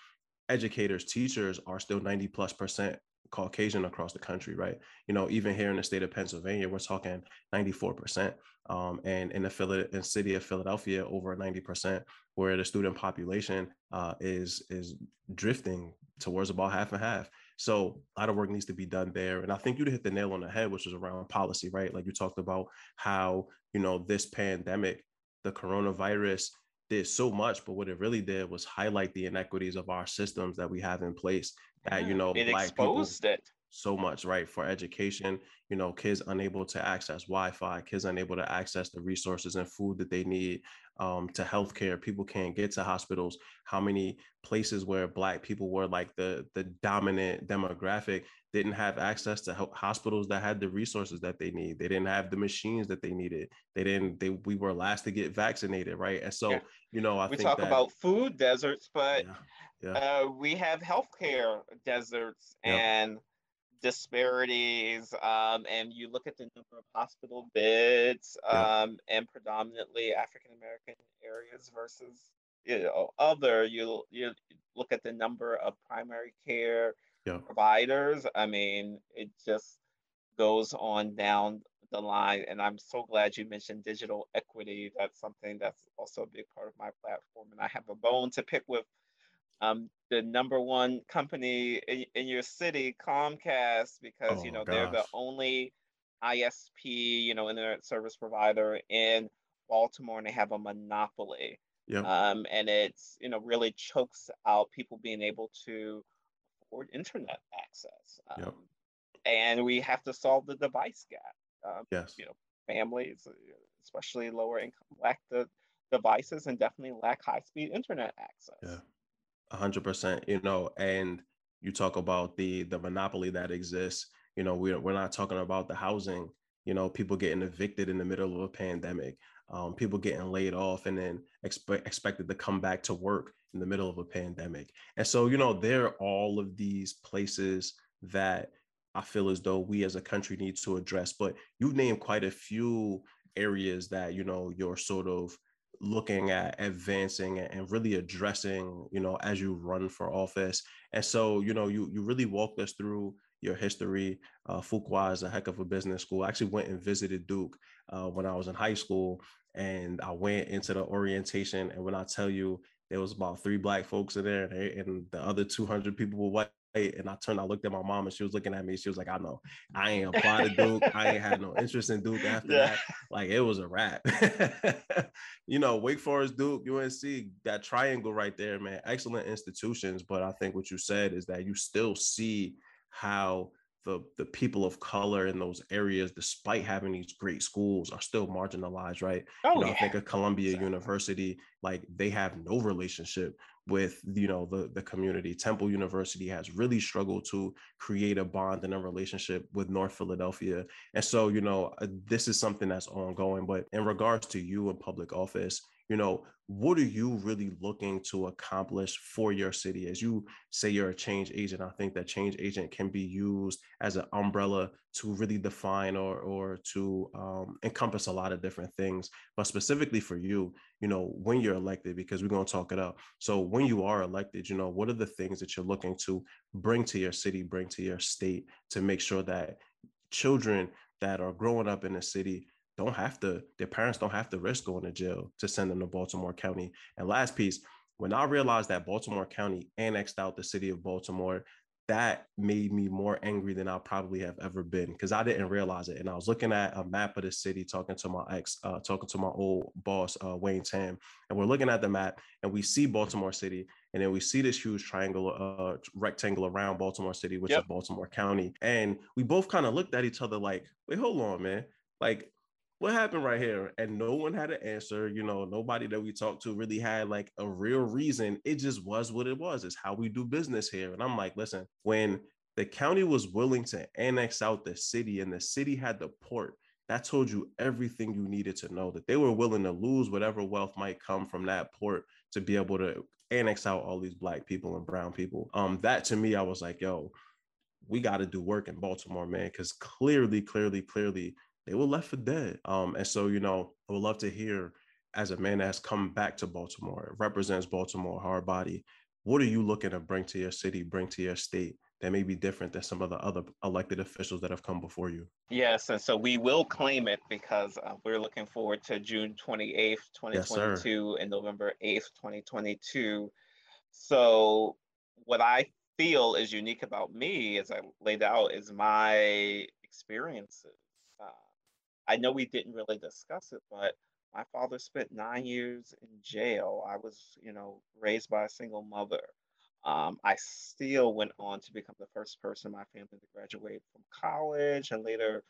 Educators teachers are still 90 plus percent Caucasian across the country, right? You know, even here in the state of Pennsylvania, we're talking 94%. Um, and in the Philly, in city of Philadelphia, over 90%, where the student population uh, is is drifting towards about half and half. So a lot of work needs to be done there. And I think you hit the nail on the head, which is around policy, right? Like you talked about how, you know, this pandemic, the coronavirus did so much, but what it really did was highlight the inequities of our systems that we have in place that you know it black exposed people, it. so much right? For education you know kids unable to access wi-fi kids unable to access the resources and food that they need um, to healthcare people can't get to hospitals. How many places where black people were like the the dominant demographic didn't have access to hospitals that had the resources that they need. They didn't have the machines that they needed. They didn't they we were last to get vaccinated right? And so yeah. you know i we talk that, about food deserts but yeah yeah. Uh, we have healthcare deserts and disparities. Um, and you look at the number of hospital beds um, and predominantly African American areas versus you know other. You you look at the number of primary care providers. I mean, it just goes on down the line. And I'm so glad you mentioned digital equity. That's something that's also a big part of my platform. And I have a bone to pick with um, the number one company in, in your city, Comcast, because oh, you know gosh. they're the only ISP, you know, internet service provider in Baltimore, and they have a monopoly. Yep. Um, and it's you know really chokes out people being able to afford internet access. Um, yep. And we have to solve the device gap. Um, yes. You know, families, especially lower income, lack the devices and definitely lack high speed internet access. Yeah hundred percent. You know, and you talk about the the monopoly that exists. You know, we're we're not talking about the housing. You know, people getting evicted in the middle of a pandemic. um, people getting laid off and then expect, expected to come back to work in the middle of a pandemic. And so, you know, there are all of these places that I feel as though we as a country need to address. But you named quite a few areas that, you know, you're sort of looking at advancing and really addressing, you know, as you run for office. And so, you know, you you really walked us through your history. Uh, Fuqua is a heck of a business school. I actually went and visited Duke uh, when I was in high school, and I went into the orientation. And when I tell you, there was about three black folks in there, and, and the other 200 people were white. And I turned, I looked at my mom, and she was looking at me. She was like, "I know, I ain't applied to Duke. I ain't had no interest in Duke after yeah. that. Like it was a wrap." you know, Wake Forest, Duke, UNC, that triangle right there, man. Excellent institutions, but I think what you said is that you still see how the the people of color in those areas, despite having these great schools, are still marginalized, right? Oh, you know, yeah. I think of Columbia exactly. University, like they have no relationship with you know the the community. Temple University has really struggled to create a bond and a relationship with North Philadelphia, and so you know uh, this is something that's ongoing. But in regards to you in public office, you know what are you really looking to accomplish for your city? As you say you're a change agent i think that change agent can be used as an umbrella to really define or or to um, encompass a lot of different things. But specifically for you you know when you're elected because we're going to talk it up. So when you are elected you know what are the things that you're looking to bring to your city bring to your state to make sure that children that are growing up in the city don't have to, their parents don't have to risk going to jail to send them to Baltimore County. And last piece, when I realized that Baltimore County annexed out the city of Baltimore, that made me more angry than I probably have ever been because I didn't realize it. And I was looking at a map of the city, talking to my ex, uh, talking to my old boss, uh, Wayne Tam, and we're looking at the map and we see Baltimore City, and then we see this huge triangle, uh, rectangle around Baltimore City, which yep. is Baltimore County, and we both kind of looked at each other like, "Wait, hold on, man! Like what happened right here? And no one had an answer. You know, nobody that we talked to really had like a real reason. It just was what it was. It's how we do business here. And I'm like, listen, when the county was willing to annex out the city and the city had the port, that told you everything you needed to know that they were willing to lose whatever wealth might come from that port to be able to annex out all these black people and brown people. Um, that to me, I was like, yo, we got to do work in Baltimore, man, because clearly, clearly, clearly, they were left for dead. Um, and so, you know, I would love to hear as a man that has come back to Baltimore, represents Baltimore hard body, what are you looking to bring to your city, bring to your state that may be different than some of the other elected officials that have come before you? Yes, and so we will claim it because uh, we're looking forward to June 28th, 2022 yes, and November 8th, 2022. So what I feel is unique about me, as I laid out, is my experiences. I know we didn't really discuss it, but my father spent nine years in jail. I was, you know, raised by a single mother. Um, I still went on to become the first person in my family to graduate from college and later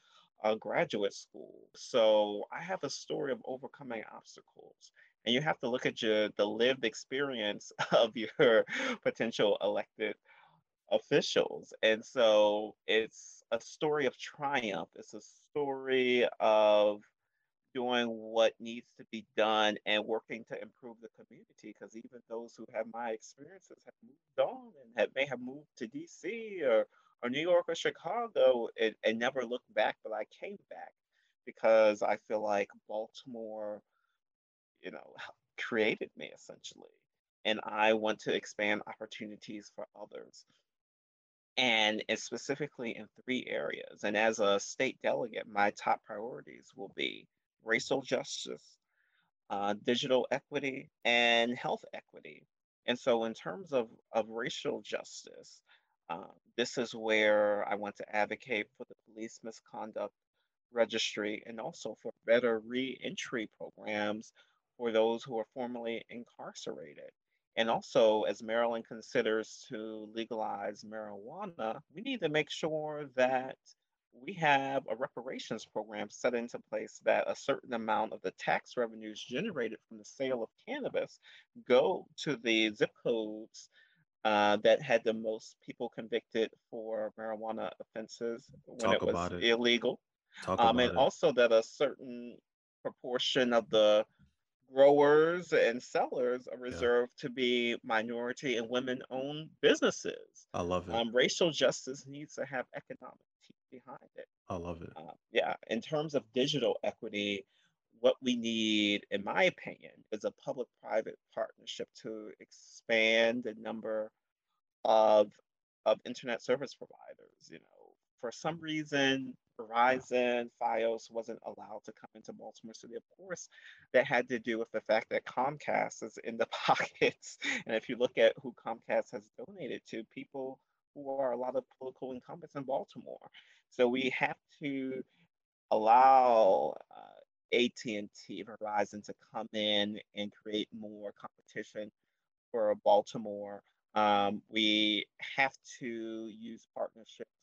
uh, graduate school. So I have a story of overcoming obstacles. And you have to look at your the lived experience of your potential elected officials. And so it's a story of triumph. It's a story of doing what needs to be done and working to improve the community because even those who have my experiences have moved on and have, may have moved to dc or, or new york or chicago and, and never looked back but i came back because i feel like baltimore you know created me essentially. And i want to expand opportunities for others and it's specifically in three areas. And as a state delegate, my top priorities will be racial justice, uh, digital equity, and health equity. And so, in terms of, of racial justice, uh, this is where I want to advocate for the police misconduct registry and also for better reentry programs for those who are formerly incarcerated. And also, as Maryland considers to legalize marijuana, we need to make sure that we have a reparations program set into place that a certain amount of the tax revenues generated from the sale of cannabis go to the zip codes uh, that had the most people convicted for marijuana offenses when Talk it was it. illegal. Talk um, and it. also that a certain proportion of the growers and sellers are reserved yeah. to be minority and women owned businesses. I love it. Um, racial justice needs to have economic teeth behind it. I love it. Uh, yeah. In terms of digital equity, what we need, in my opinion, is a public private partnership to expand the number of, of internet service providers. You know, for some reason, Verizon, Fios wasn't allowed to come into Baltimore City. Of course, that had to do with the fact that Comcast is in the pockets. And if you look at who Comcast has donated to, people who are a lot of political incumbents in Baltimore. So we have to allow uh, AT&T, Verizon to come in and create more competition for Baltimore. Um, we have to use partnerships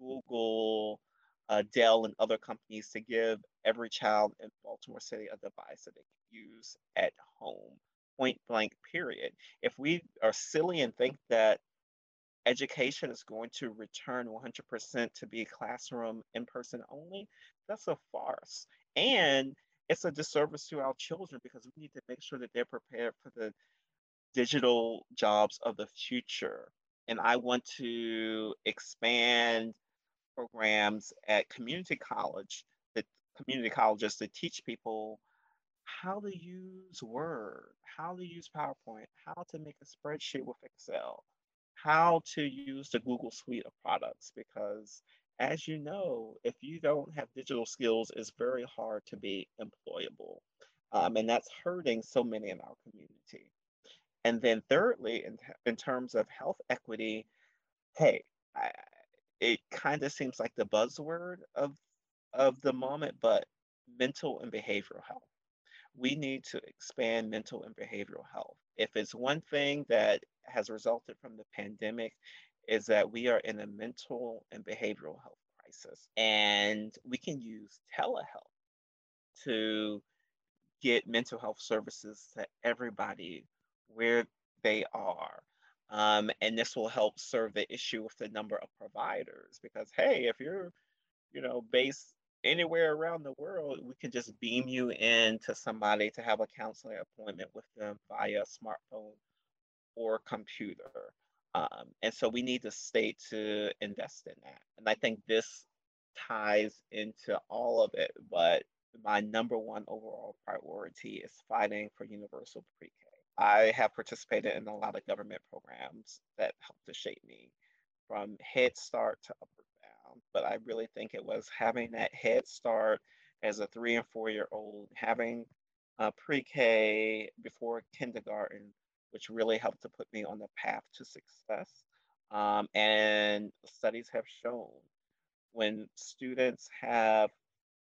Google, uh, Dell, and other companies to give every child in Baltimore City a device that they can use at home, point blank, period. If we are silly and think that education is going to return 100% to be classroom in person only, that's a farce. And it's a disservice to our children because we need to make sure that they're prepared for the digital jobs of the future. And I want to expand programs at community college, the community colleges to teach people how to use Word, how to use PowerPoint, how to make a spreadsheet with Excel, how to use the Google suite of products. Because as you know, if you don't have digital skills, it's very hard to be employable. Um, and that's hurting so many in our community. And then thirdly, in, in terms of health equity, hey, I, it kind of seems like the buzzword of of the moment, but mental and behavioral health. We need to expand mental and behavioral health. If it's one thing that has resulted from the pandemic, is that we are in a mental and behavioral health crisis. And we can use telehealth to get mental health services to everybody where they are. Um, and this will help serve the issue with the number of providers because, hey, if you're, you know, based anywhere around the world, we can just beam you in to somebody to have a counseling appointment with them via smartphone or computer. Um, and so we need the state to invest in that. And I think this ties into all of it. But my number one overall priority is fighting for universal pre K. I have participated in a lot of government programs that helped to shape me from Head Start to Upward Bound. But I really think it was having that Head Start as a three and four year old, having pre K before kindergarten, which really helped to put me on the path to success. Um, and studies have shown when students have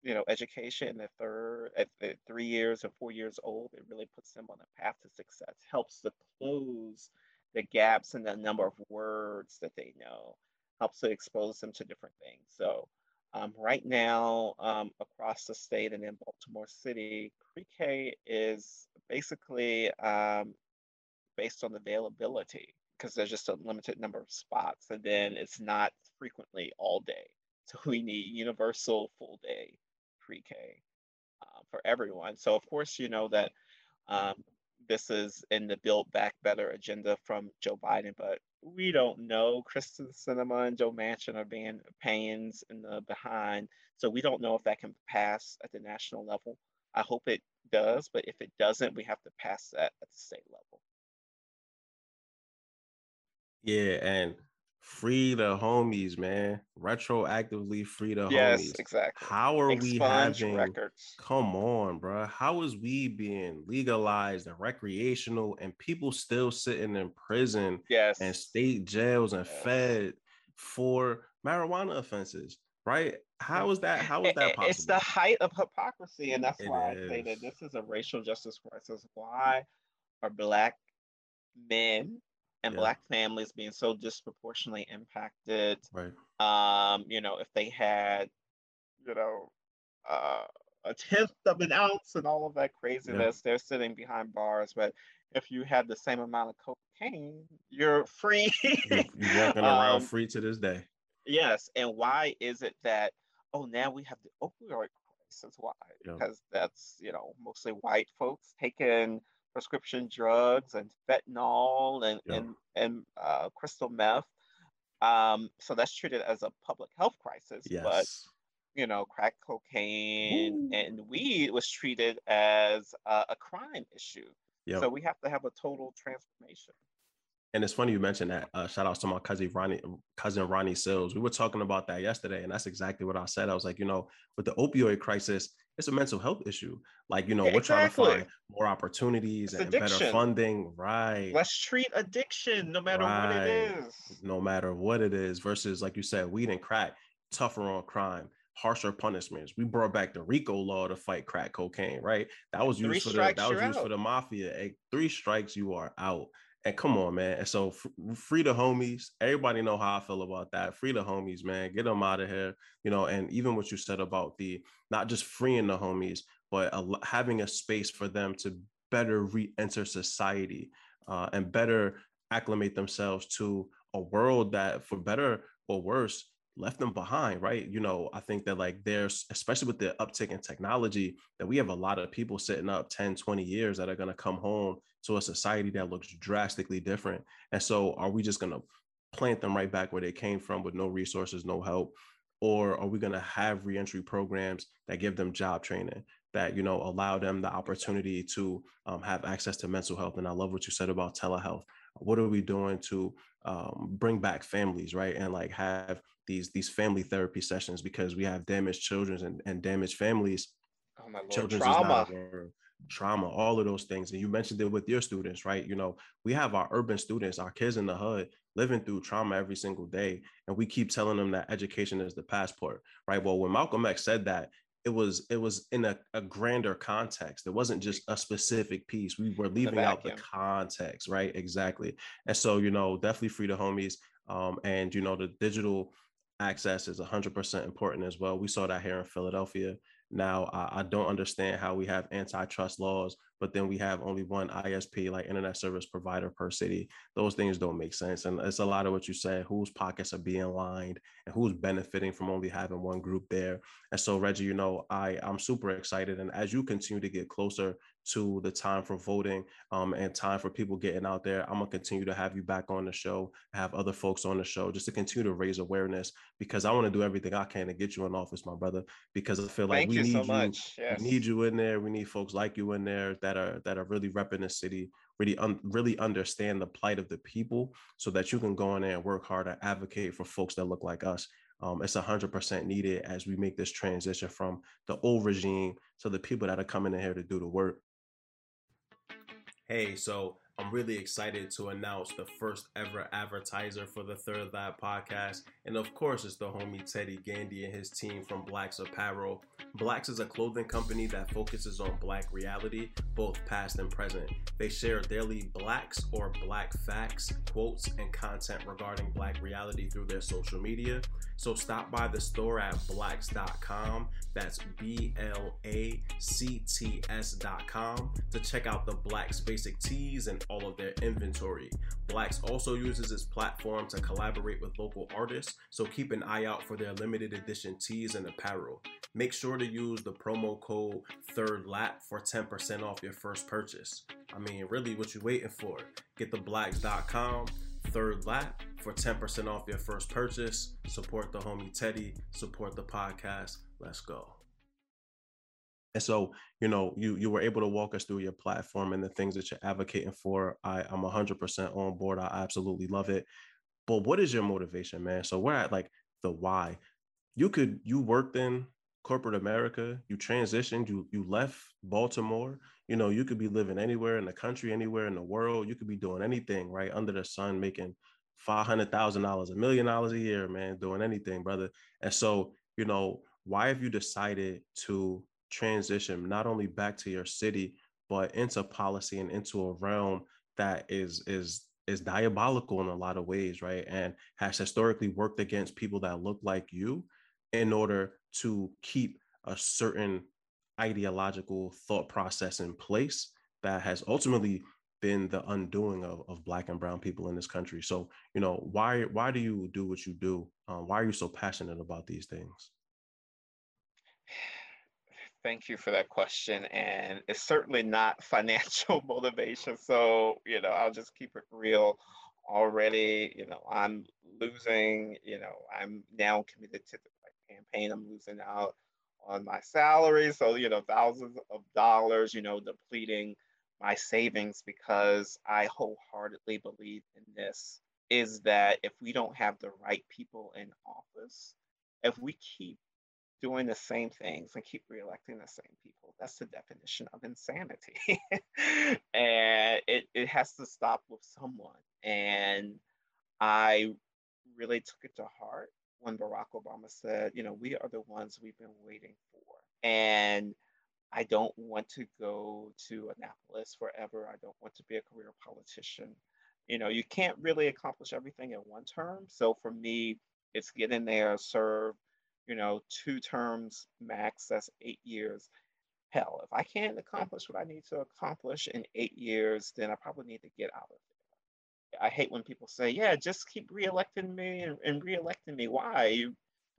you know, education the third, at three years or four years old, it really puts them on a path to success, helps to close the gaps in the number of words that they know, helps to expose them to different things. So um, right now, um, across the state and in Baltimore City, pre-K is basically um, based on availability because there's just a limited number of spots, and then it's not frequently all day. So we need universal full day pre-K uh, for everyone. So of course, you know that um, this is in the Build Back Better agenda from Joe Biden, but we don't know. Kyrsten Sinema and Joe Manchin are being pains in the behind, so we don't know if that can pass at the national level. I hope it does, but if it doesn't, we have to pass that at the state level. Yeah, and free the homies, man. Retroactively free the yes, homies. exactly. How are Expunge we having records? Come on, bro. How is we being legalized and recreational and people still sitting in prison yes. and state jails and yes. fed for marijuana offenses? Right? How is that? How is that possible? It's the height of hypocrisy, and that's it why is. I say that this is a racial justice crisis. Why are black men and yeah. black families being so disproportionately impacted. Right. Um, you know, if they had, you know, uh, a tenth of an ounce and all of that craziness, yeah. they're sitting behind bars. But if you had the same amount of cocaine, you're free. you're, walking around um, free to this day. Yes. And why is it that, oh, now we have the opioid crisis why. Yeah. Because that's, you know, mostly white folks taking prescription drugs and fentanyl and yeah. and, and uh, crystal meth. Um, so that's treated as a public health crisis. Yes. But you know, crack cocaine Ooh. and weed was treated as a, a crime issue. Yep. So we have to have a total transformation. And it's funny you mentioned that. Uh, shout outs to my cousin Ronnie, cousin Ronnie Sills. We were talking about that yesterday, and that's exactly what I said. I was like, you know, with the opioid crisis, it's a mental health issue. Like, you know, we're trying to find more opportunities it's and addiction. better funding. Right. Let's treat addiction no matter right. what it is. No matter what it is, versus like you said, weed and crack, tougher on crime harsher punishments. We brought back the RICO law to fight crack cocaine, right? That was used three for the that was used out. for the mafia. Hey, three strikes, you are out. And come on, man. And so free the homies. Everybody know how I feel about that. Free the homies, man. Get them out of here. You know, and even what you said about the not just freeing the homies, but a, having a space for them to better re-enter society uh, and better acclimate themselves to a world that, for better or worse, left them behind, right? You know, I think that like there's, especially with the uptick in technology, that we have a lot of people sitting up 10, 20 years that are going to come home to a society that looks drastically different. And so are we just going to plant them right back where they came from with no resources, no help? Or are we going to have reentry programs that give them job training, that, you know, allow them the opportunity to um, have access to mental health? And I love what you said about telehealth. What are we doing to um, bring back families, right? And like have these these family therapy sessions because we have damaged children and, and damaged families. Oh my Lord, trauma. Trauma, all of those things. And you mentioned it with your students, right? You know, we have our urban students, our kids in the hood living through trauma every single day. And we keep telling them that education is the passport, right? Well, when Malcolm X said that, it was it was in a, a grander context. It wasn't just a specific piece. We were leaving the out the context, right? Exactly. And so, you know, definitely free the homies. Um, and you know, the digital access is 100% important as well. We saw that here in Philadelphia. Now, I, I, don't understand how we have antitrust laws, but then we have only one ISP, like internet service provider per city. Those things don't make sense. And it's a lot of what you said whose pockets are being lined and who's benefiting from only having one group there. And so, Reggie, you know, I, I'm super excited. And as you continue to get closer to the time for voting um, and time for people getting out there. I'm gonna continue to have you back on the show, have other folks on the show, just to continue to raise awareness because I want to do everything I can to get you in office, my brother. Because I feel like Thank we you need so you, much. Yes. we need you in there. We need folks like you in there that are that are really repping the city, really un- really understand the plight of the people, so that you can go in there and work hard and advocate for folks that look like us. Um, it's 100% needed as we make this transition from the old regime to the people that are coming in here to do the work. Hey, so I'm really excited to announce the first ever advertiser for the Third Lap podcast. And of course, it's the homie Teddy Gandy and his team from Blacts Apparel. Blacts is a clothing company that focuses on black reality, both past and present. They share daily blacts or black facts, quotes, and content regarding black reality through their social media. So stop by the store at blacts.com, That's B L A C T S.com to check out the Blacts basic tees and all of their inventory. Blacts also uses its platform to collaborate with local artists, so keep an eye out for their limited edition tees and apparel. Make sure to use the promo code Third Lap for 10% off your first purchase. I mean, really, what you waiting for? Get the blacts.com third lap for 10% off your first purchase. Support the homie Teddy, support the podcast. Let's go. And so, you know, you you were able to walk us through your platform and the things that you're advocating for. I, I'm 100% on board. I absolutely love it. But what is your motivation, man? So we're at like the why. You could you worked in corporate America, you transitioned, you you left Baltimore. You know, you could be living anywhere in the country, anywhere in the world. You could be doing anything, right, under the sun, making five hundred thousand dollars, a million dollars a year, man, doing anything, brother. And so, you know, why have you decided to transition not only back to your city but into policy and into a realm that is is is diabolical in a lot of ways right? And has historically worked against people that look like you in order to keep a certain ideological thought process in place that has ultimately been the undoing of, of black and brown people in this country. So you know why why do you do what you do? Um, why are you so passionate about these things thank you for that question. And it's certainly not financial motivation. So, you know, I'll just keep it real. Already, you know, I'm losing, you know, I'm now committed to the campaign. I'm losing out on my salary. So, you know, thousands of dollars, you know, depleting my savings because I wholeheartedly believe in this is that if we don't have the right people in office, if we keep doing the same things and keep reelecting the same people. That's the definition of insanity. and it, it has to stop with someone. And I really took it to heart when Barack Obama said, you know, we are the ones we've been waiting for. And I don't want to go to Annapolis forever. I don't want to be a career politician. You know, you can't really accomplish everything in one term. So for me, it's get in there, serve, you know, two terms max, that's eight years. Hell, if I can't accomplish what I need to accomplish in eight years, then I probably need to get out of it. I hate when people say, yeah, just keep reelecting me and, and reelecting me. Why?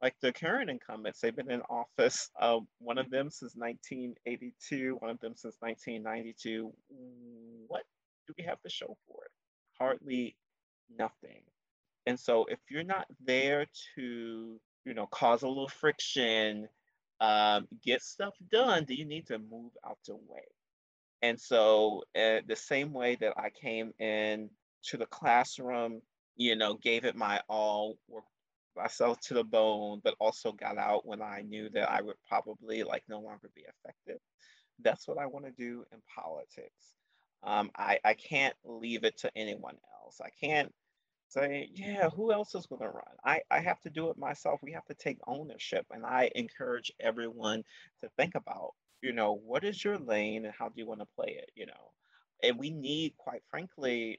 Like the current incumbents, they've been in office, uh, one of them since 1982, one of them since 1992. What do we have to show for it? Hardly nothing. And so if you're not there to you know, cause a little friction, um, get stuff done, do you need to move out the way? And so, uh, the same way that I came in to the classroom, you know, gave it my all, worked myself to the bone, but also got out when I knew that I would probably like no longer be effective. That's what I want to do in politics. Um, I, I can't leave it to anyone else. I can't say, yeah, who else is going to run? I, I have to do it myself. We have to take ownership. And I encourage everyone to think about, you know, what is your lane and how do you want to play it, you know? And we need, quite frankly,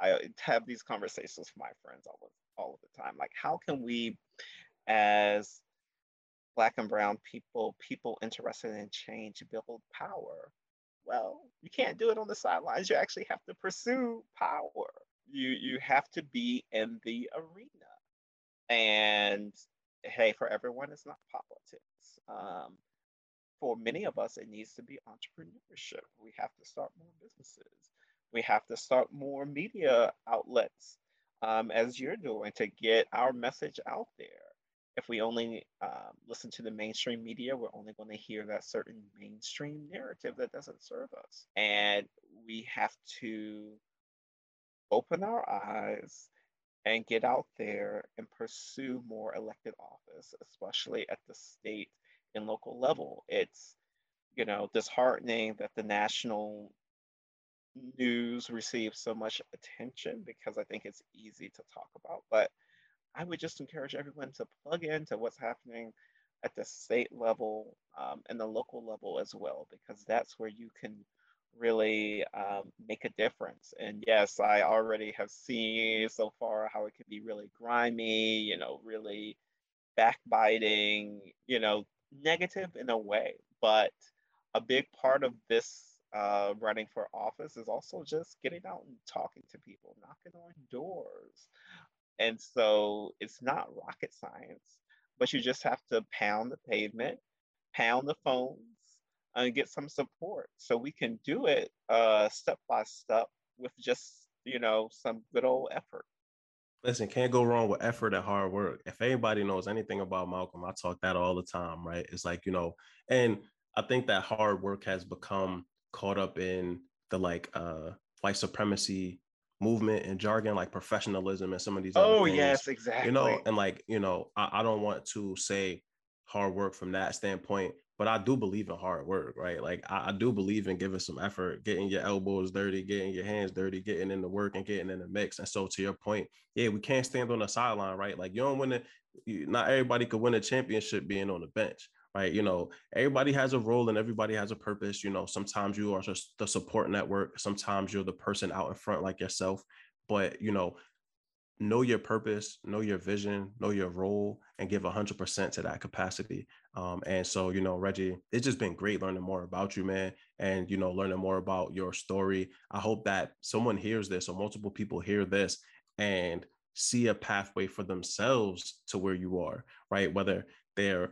I have these conversations with my friends all of, all of the time. Like, how can we, as Black and Brown people, people interested in change, build power? Well, you can't do it on the sidelines. You actually have to pursue power you you have to be in the arena. And hey for everyone it's not politics. Um, for many of us it needs to be entrepreneurship. We have to start more businesses. We have to start more media outlets um, as you're doing to get our message out there. If we only um, listen to the mainstream media we're only going to hear that certain mainstream narrative that doesn't serve us. And we have to open our eyes and get out there and pursue more elected office, especially at the state and local level. It's, you know, disheartening that the national news receives so much attention because I think it's easy to talk about. But I would just encourage everyone to plug into what's happening at the state level um, and the local level as well, because that's where you can really um, make a difference. And yes, I already have seen so far how it can be really grimy, you know, really backbiting, you know, negative in a way. But a big part of this uh, running for office is also just getting out and talking to people, knocking on doors. And so it's not rocket science, but you just have to pound the pavement, pound the phone, and get some support. So we can do it uh, step by step with just you know some good old effort. Listen can't go wrong with effort and hard work. If anybody knows anything about malcolm i talk that all the time right? It's like you know and i think that hard work has become caught up in the like uh white supremacy movement and jargon like professionalism and some of these oh yes exactly you know? and like you know I, I don't want to say hard work from that standpoint but I do believe in hard work, right? Like I, I, do believe in giving some effort, getting your elbows dirty, getting your hands dirty, getting in the work and getting in the mix. And so to your point, yeah, we can't stand on the sideline, right? Like you don't win it. Not everybody could win a championship being on the bench, right? You know, everybody has a role and everybody has a purpose. You know, sometimes you are just the support network. Sometimes you're the person out in front like yourself. But you know, know your purpose, know your vision, know your role, and give 100% to that capacity. Um, and so, you know, Reggie, it's just been great learning more about you, man, and, you know, learning more about your story. I hope that someone hears this or multiple people hear this and see a pathway for themselves to where you are, right? Whether they're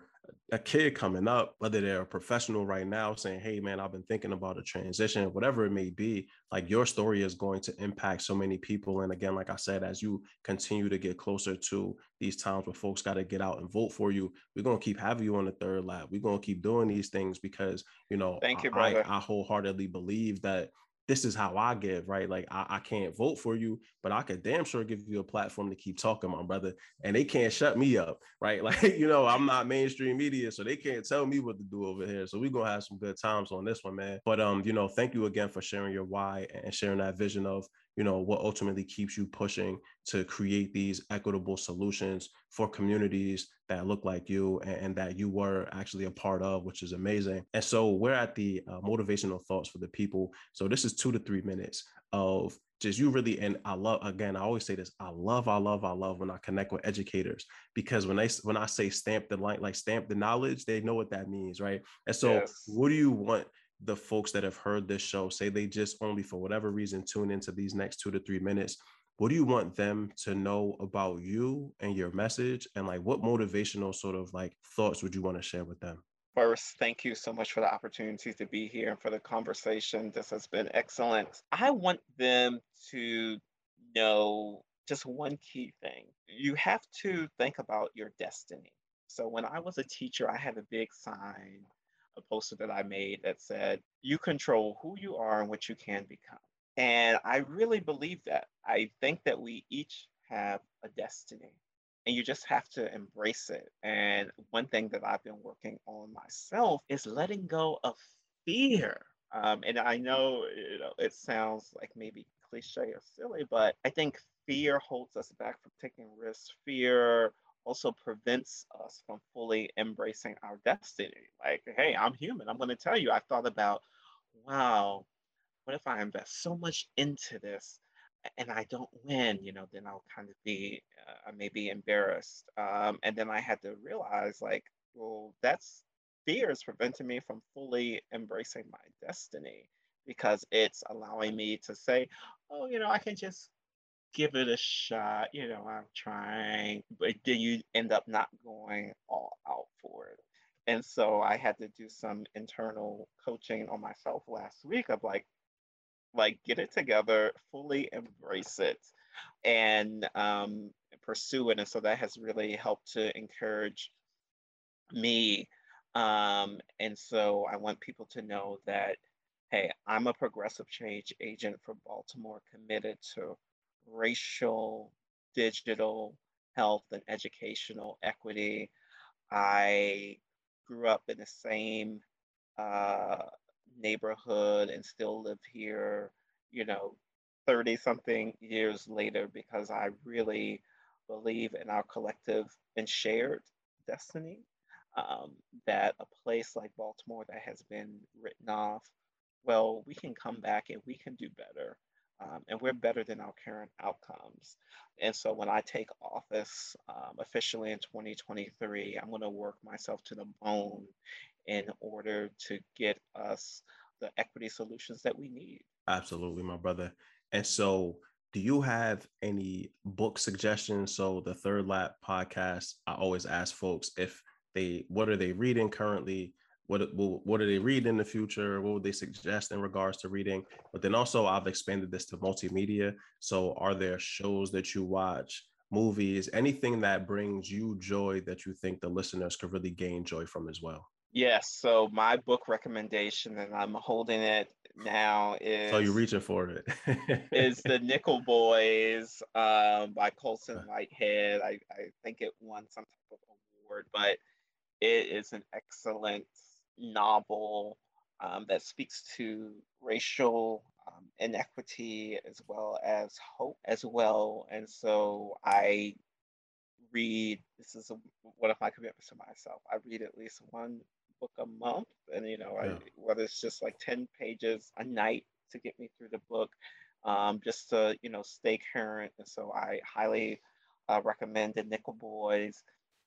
a kid coming up, whether they're a professional right now saying, Hey man, I've been thinking about a transition, whatever it may be, like your story is going to impact so many people. And again, like I said, as you continue to get closer to these times where folks got to get out and vote for you, we're gonna keep having you on the third lap. We're gonna keep doing these things because you know, thank you, I, I wholeheartedly believe that this is how I give, right? Like I, I, can't vote for you, but I could damn sure give you a platform to keep talking, my brother. And they can't shut me up, right? Like, you know, I'm not mainstream media, so they can't tell me what to do over here. So we're gonna have some good times on this one, man. But um, you know, thank you again for sharing your why and sharing that vision of you know what ultimately keeps you pushing to create these equitable solutions for communities that look like you and, and that you were actually a part of which is amazing. And so we're at the uh, motivational thoughts for the people. So this is two to three minutes of just you really and i love again i always say this i love i love i love when i connect with educators because when they when i say stamp the line like stamp the knowledge they know what that means right? And so yes. what do you want the folks that have heard this show say they just only for whatever reason tune into these next two to three minutes what do you want them to know about you and your message and like what motivational sort of like thoughts would you want to share with them First, thank you so much for the opportunity to be here and for the conversation. This has been excellent. I want them to know just one key thing. You have to think about your destiny. So, when I was a teacher, I had a big sign a poster that I made that said, You control who you are and what you can become. And I really believe that. I think that we each have a destiny and you just have to embrace it. And one thing that I've been working on myself is letting go of fear. Um, and I know, you know it sounds like maybe cliche or silly, but I think fear holds us back from taking risks. Fear also prevents us from fully embracing our destiny. Like, hey, I'm human. I'm going to tell you, I thought about, wow, what if I invest so much into this and I don't win? You know, then I'll kind of be, uh, maybe embarrassed. Um, and then I had to realize, like, well, that's fear is preventing me from fully embracing my destiny because it's allowing me to say, oh, you know, I can just give it a shot. You know, I'm trying, but then you end up not going all out for it. And so I had to do some internal coaching on myself last week of like, like get it together, fully embrace it, and um, pursue it. And so that has really helped to encourage me. Um, and so I want people to know that, hey, I'm a progressive change agent for Baltimore committed to racial, digital, health, and educational equity. I grew up in the same uh, neighborhood and still live here, you know, 30 something years later because I really believe in our collective and shared destiny. Um, that a place like Baltimore that has been written off, well, we can come back and we can do better um, and we're better than our current outcomes. And so when I take office um, officially in 2023, I'm going to work myself to the bone in order to get us the equity solutions that we need. Absolutely, my brother. And so, do you have any book suggestions? So, the Third Lap podcast, I always ask folks if they what are they reading currently what what do they read in the future? What would they suggest in regards to reading? But then also i've expanded this to multimedia. So are there shows that you watch movies anything that brings you joy that you think the listeners could really gain joy from as well? Yes. So my book recommendation and i'm holding it now is so you're reaching for it. is the nickel boys um, by colson whitehead. I, I think it won some type of award but it is an excellent novel um, that speaks to racial um, inequity as well as hope as well. And so I read, this is a, one of my commitments to myself. I read at least one book a month. And, you know, yeah. I, whether it's just like 10 pages a night to get me through the book, um, just to, you know, stay current. And so I highly uh, recommend the Nickel Boys.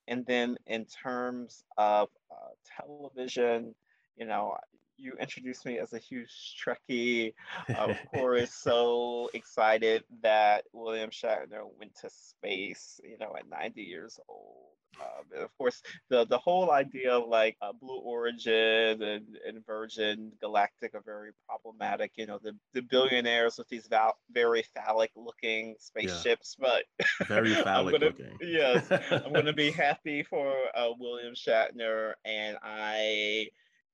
And then in terms of uh, television, you know, you introduced me as a huge Trekkie. of course, so excited that William Shatner went to space, you know, at 90 years old. Um, and of course, the the whole idea of like uh, Blue Origin and, and Virgin Galactic are very problematic. You know, the, the billionaires with these val- very phallic looking spaceships, yeah. but very phallic gonna, looking. yes, I'm going to be happy for uh, William Shatner, and I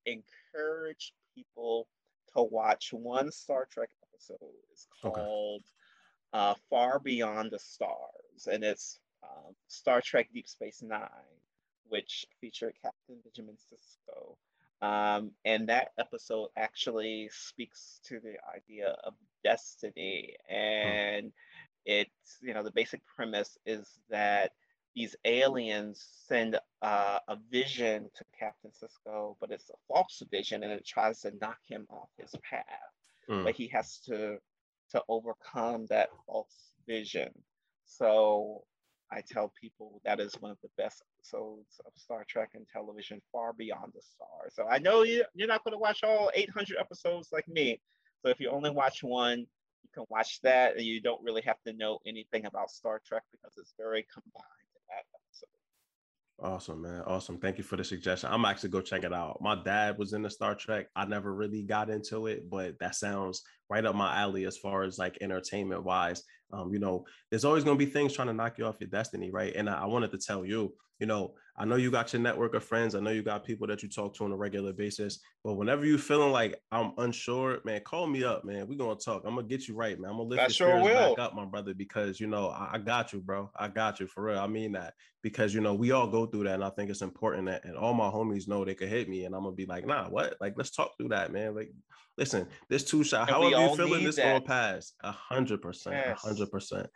encourage people to watch one Star Trek episode. It's called okay. uh, Far Beyond the Stars, and it's um, Star Trek Deep Space Nine, which featured Captain Benjamin Sisko. Um, and that episode actually speaks to the idea of destiny. And it's, you know, the basic premise is that these aliens send uh, a vision to Captain Sisko, but it's a false vision and it tries to knock him off his path. Mm. But he has to to overcome that false vision. So I tell people that is one of the best episodes of Star Trek and television, far beyond the stars. So I know you, you're not going to watch all 800 episodes like me. So if you only watch one, you can watch that, and you don't really have to know anything about Star Trek because it's very combined. Awesome, man. Awesome. Thank you for the suggestion. I'm actually go check it out. My dad was in the Star Trek. I never really got into it, but that sounds right up my alley as far as like entertainment wise. Um, you know, there's always going to be things trying to knock you off your destiny, right? And I, I wanted to tell you, you know, I know you got your network of friends. I know you got people that you talk to on a regular basis. But whenever you feeling like I'm unsure, man, call me up, man. We're gonna talk. I'm gonna get you right, man. I'm gonna lift I your sure will. back up, my brother, because you know I, I, got you, bro. I got you for real. I mean that because you know we all go through that, and I think it's important that and all my homies know they could hit me, and I'm gonna be like, nah, what? Like let's talk through that, man. Like listen, this two shot, How are you feeling, this gonna pass. A hundred percent, a hundred percent.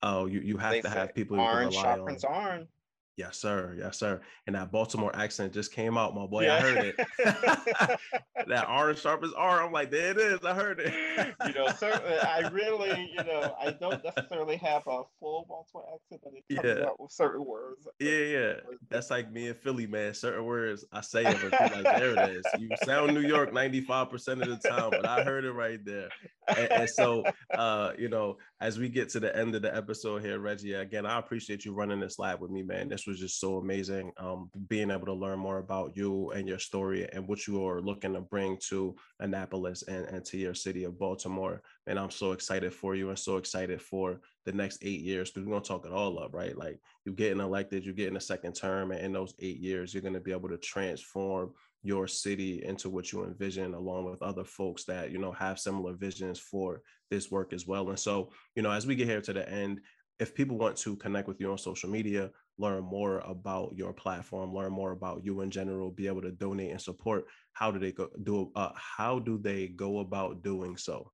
Oh, you you have they to have people you can rely on. Iron. Yes, sir. Yes, sir. And that Baltimore accent just came out, my boy. Yeah. I heard it. that R sharp as R. I'm like, there it is. I heard it. you know, certainly, I really, you know, I don't necessarily have a full Baltimore accent, but it comes yeah. out with certain words. Yeah, yeah. That's like me in Philly, man. Certain words I say it, but like, there it is. You sound New York 95% of the time, but I heard it right there. And, and so, uh, you know, as we get to the end of the episode here, Reggie, again, I appreciate you running this live with me, man. This was just so amazing. Um, being able to learn more about you and your story and what you are looking to bring to Annapolis and, and to your city of Baltimore. And I'm so excited for you and so excited for the next eight years because we're gonna talk it all up, right? Like you're getting elected, you're getting a second term, and in those eight years, you're gonna be able to transform your city into what you envision along with other folks that you know have similar visions for this work as well and so you know as we get here to the end if people want to connect with you on social media learn more about your platform, learn more about you in general, be able to donate and support, how do they go do uh, how do they go about doing so?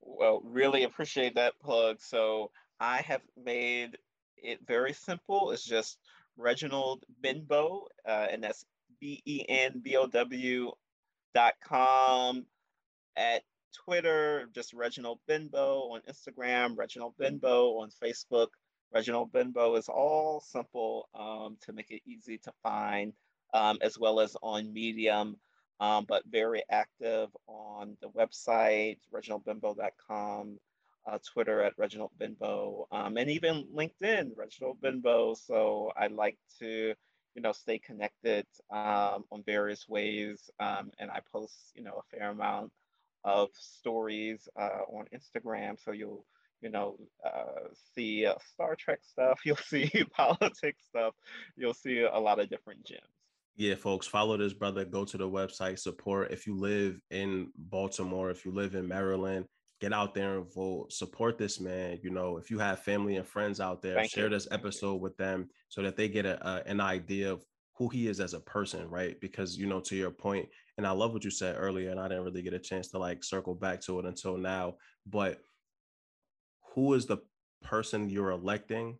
Well, really appreciate that plug. So I have made it very simple. It's just Reginald Benbow, uh, and that's B E N B O W dot com at Twitter, just Reginald Benbow on Instagram, Reginald Benbow on Facebook. Reginald Benbow is all simple um, to make it easy to find, um, as well as on Medium, um, but very active on the website, reginaldbenbow.com, uh, Twitter at Reginald Benbow, um, and even LinkedIn, Reginald Benbow. So I like to, you know, stay connected um, on various ways, um, and I post, you know, a fair amount of stories uh, on Instagram. So you'll you know, uh, see uh, Star Trek stuff, you'll see politics stuff, you'll see a lot of different gems. Yeah, folks, follow this brother. Go to the website, support. If you live in Baltimore, if you live in Maryland, get out there and vote. Support this man. You know, if you have family and friends out there, Thank share you. this episode with them so that they get a, a, an idea of who he is as a person, right? Because you know, to your point, and I love what you said earlier, and I didn't really get a chance to like circle back to it until now, but who is the person you're electing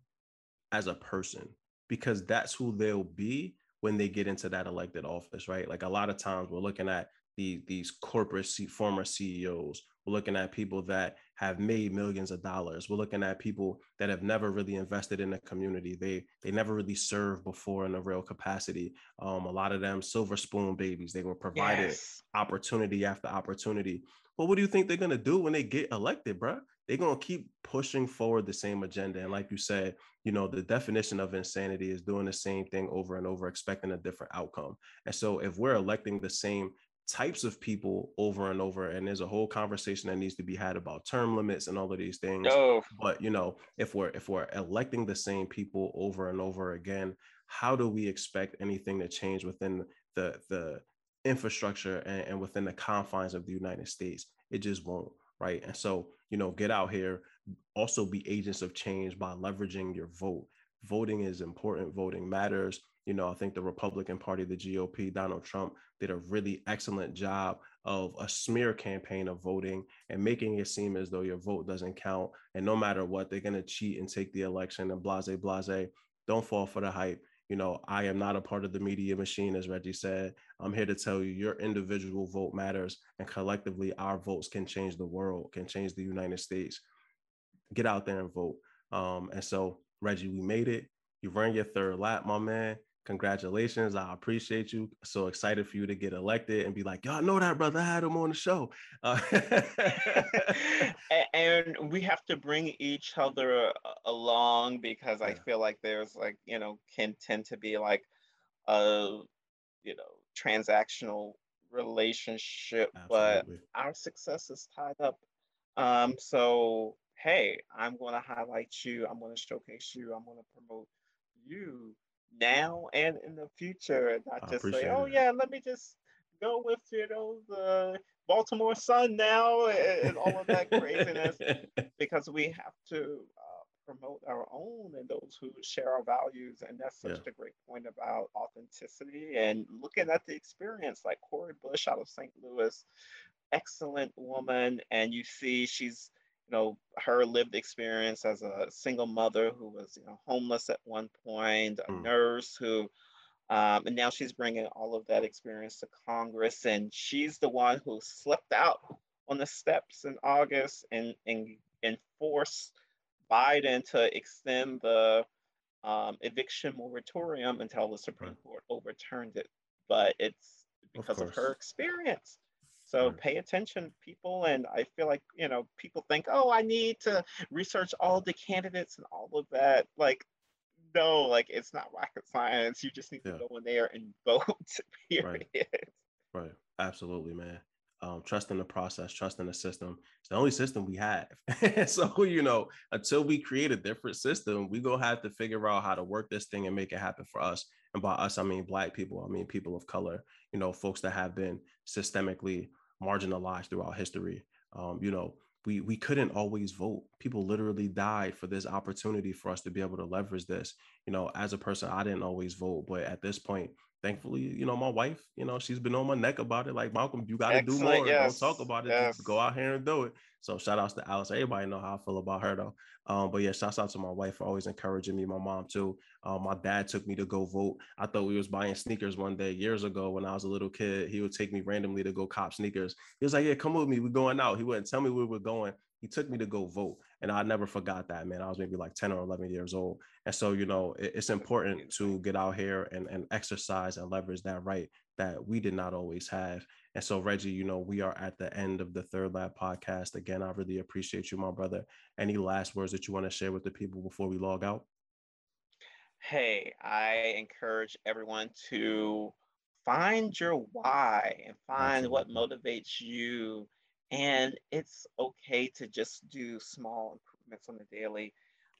as a person because that's who they'll be when they get into that elected office right like a lot of times we're looking at the these corporate C- former ceos we're looking at people that have made millions of dollars. We're looking at people that have never really invested in the community. They they never really served before in a real capacity. Um, a lot of them silver spoon babies. They were provided yes. opportunity after opportunity. But what do you think they're gonna do when they get elected, bro? They're gonna keep pushing forward the same agenda. And like you said, you know, the definition of insanity is doing the same thing over and over, expecting a different outcome. And so if we're electing the same types of people over and over and there's a whole conversation that needs to be had about term limits and all of these things oh. but you know if we're if we're electing the same people over and over again how do we expect anything to change within the the infrastructure and, and within the confines of the united states it just won't right and so you know get out here also be agents of change by leveraging your vote voting is important voting matters you know, I think the Republican Party, the GOP, Donald Trump did a really excellent job of a smear campaign of voting and making it seem as though your vote doesn't count. And no matter what, they're going to cheat and take the election and blase, blase. Don't fall for the hype. You know, I am not a part of the media machine, as Reggie said. I'm here to tell you your individual vote matters, and collectively, our votes can change the world, can change the United States. Get out there and vote. Um, and so, Reggie, we made it. You ran your third lap, my man congratulations. I appreciate you. So excited for you to get elected and be like, y'all know that, brother. I had him on the show. Uh- and we have to bring each other uh, along because yeah. I feel like there's like, you know, can tend to be like a, you know, transactional relationship, Absolutely. but our success is tied up. Um, so, hey, I'm going to highlight you. I'm going to showcase you. I'm going to promote you now and in the future, and not I just say, "Oh yeah, let me just go with you know the Baltimore Sun now and, and all of that craziness," because we have to uh, promote our own and those who share our values, and that's such yeah. a great point about authenticity and looking at the experience, like Cori Bush out of St. Louis, excellent woman, and you see she's you know, her lived experience as a single mother who was, you know, homeless at one point, a mm. nurse who, um, and now she's bringing all of that experience to Congress, and she's the one who slipped out on the steps in August and and, and forced Biden to extend the um, eviction moratorium until the Supreme right. Court overturned it. But it's because of, of her experience. So pay attention, people. And I feel like, you know, people think, oh, I need to research all the candidates and all of that. Like, no, like it's not rocket science. You just need yeah. to go in there and vote, period. Right. right. Absolutely, man. Um, trust in the process, trust in the system. It's the only system we have. so, you know, until we create a different system, we gonna have to figure out how to work this thing and make it happen for us. And by us, I mean black people, I mean people of color, you know, folks that have been systemically marginalized throughout history. Um, you know, we we couldn't always vote. People literally died for this opportunity for us to be able to leverage this. You know, as a person, I didn't always vote, but at this point, thankfully, you know, my wife, you know, she's been on my neck about it. Like, Malcolm, you got to do more. Yes. Don't talk about it. Yes. Go out here and do it. So shout outs to Alice. Everybody know how I feel about her though. Um, but yeah, shouts out to my wife for always encouraging me. My mom too. Um, my dad took me to go vote. I thought we was buying sneakers one day years ago when I was a little kid. He would take me randomly to go cop sneakers. He was like, "Yeah, come with me. We're going out." He wouldn't tell me where we were going. He took me to go vote, and I never forgot that man. I was maybe like ten or eleven years old, and so you know it, it's important to get out here and and exercise and leverage that right that we did not always have. And so, Reggie, you know, we are at the end of the Third Lap podcast. Again, I really appreciate you, my brother. Any last words that you want to share with the people before we log out? Hey, I encourage everyone to find your why and find Absolutely. what motivates you. And it's okay to just do small improvements on a daily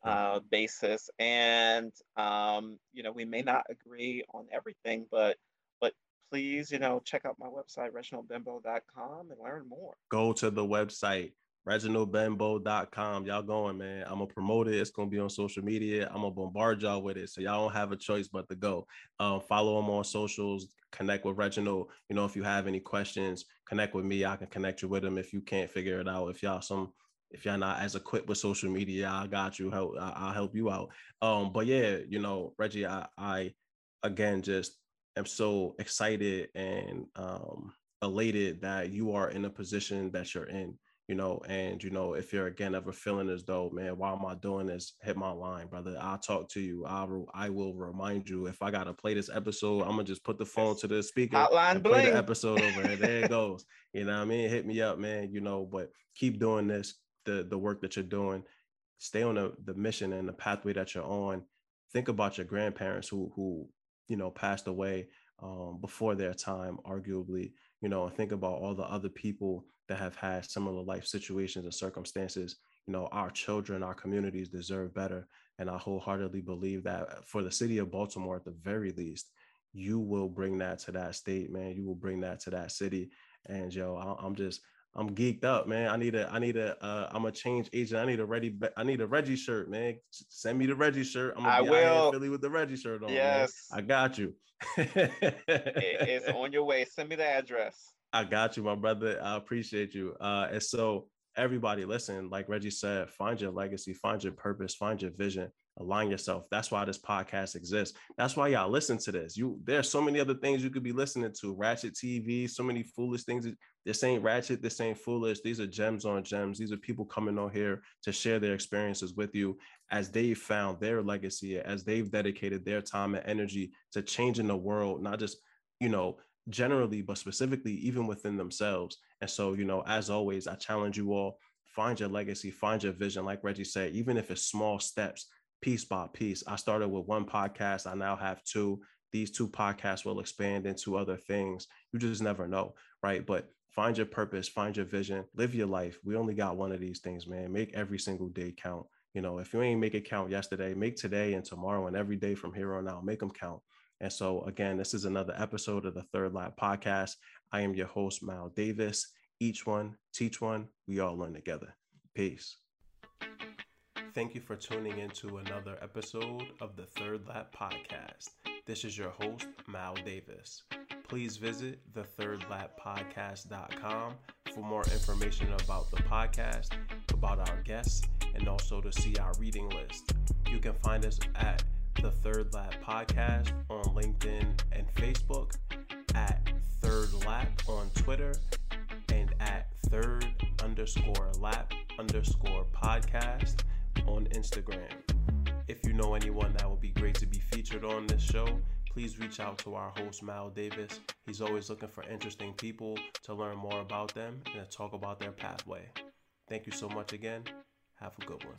uh, basis. And, um, you know, we may not agree on everything, but but please, you know, check out my website, reginaldbenbow.com and learn more. Go to the website, reginaldbenbow.com. Y'all going, man. I'm gonna promote it. It's gonna be on social media. I'm gonna bombard y'all with it. So y'all don't have a choice but to go. Um, follow him on socials, connect with Reginald. You know, if you have any questions, connect with me. I can connect you with him if you can't figure it out. If y'all some if y'all not as equipped with social media, I got you. Help, I'll help you out. Um, but yeah, you know, Reggie, I, I again just am so excited and um, elated that you are in a position that you're in. You know, and you know, if you're again ever feeling as though, man, why am I doing this? Hit my line, brother. I'll talk to you. I will I will remind you if I gotta play this episode. I'm gonna just put the phone to the speaker, Hotline play the episode over, and there it goes. You know what I mean? Hit me up, man. You know, but keep doing this, the the work that you're doing. Stay on the the mission and the pathway that you're on. Think about your grandparents who who you know passed away um, before their time, arguably. You know, and think about all the other people that have had similar life situations and circumstances you know our children our communities deserve better. And i wholeheartedly believe that for the city of baltimore at the very least you will bring that to that state man. You will bring that to that city. And yo i'm just i'm geeked up man. I need a i need a uh, i'm a change agent. I need a ready i need a reggie shirt man. Send me the reggie shirt. I'm gonna I be will. Philly with the reggie shirt on yes. Man. i got you. It's on your way. Send me the address I got you, my brother. I appreciate you. Uh, and so everybody listen, like Reggie said, find your legacy, find your purpose, find your vision, align yourself. That's why this podcast exists. That's why y'all listen to this. You there's so many other things you could be listening to. Ratchet TV, so many foolish things. This ain't ratchet, this ain't foolish. These are gems on gems. These are people coming on here to share their experiences with you as they've found their legacy, as they've dedicated their time and energy to changing the world, not just, you know, generally, but specifically even within themselves. And so, you know, as always, I challenge you all find your legacy, find your vision. Like Reggie said, even if it's small steps, piece by piece. I started with one podcast, I now have two. These two podcasts will expand into other things. You just never know, right? But find your purpose, find your vision, live your life. We only got one of these things, man. Make every single day count. You know, if you ain't make it count yesterday, make today and tomorrow and every day from here on out, make them count. And so, again, this is another episode of the Third Lap Podcast. I am your host, Mal Davis. Each one, teach one, we all learn together. Peace. Thank you for tuning into another episode of the Third Lap Podcast. This is your host, Mal Davis. Please visit thethirdlappodcast.com for more information about the podcast, about our guests, and also to see our reading list. You can find us at the Third Lap Podcast on LinkedIn and Facebook, at Third Lap on Twitter, and at Third underscore Lap underscore Podcast on Instagram. If you know anyone that would be great to be featured on this show, please reach out to our host, Mal Davis. He's always looking for interesting people to learn more about them and to talk about their pathway. Thank you so much again. Have a good one.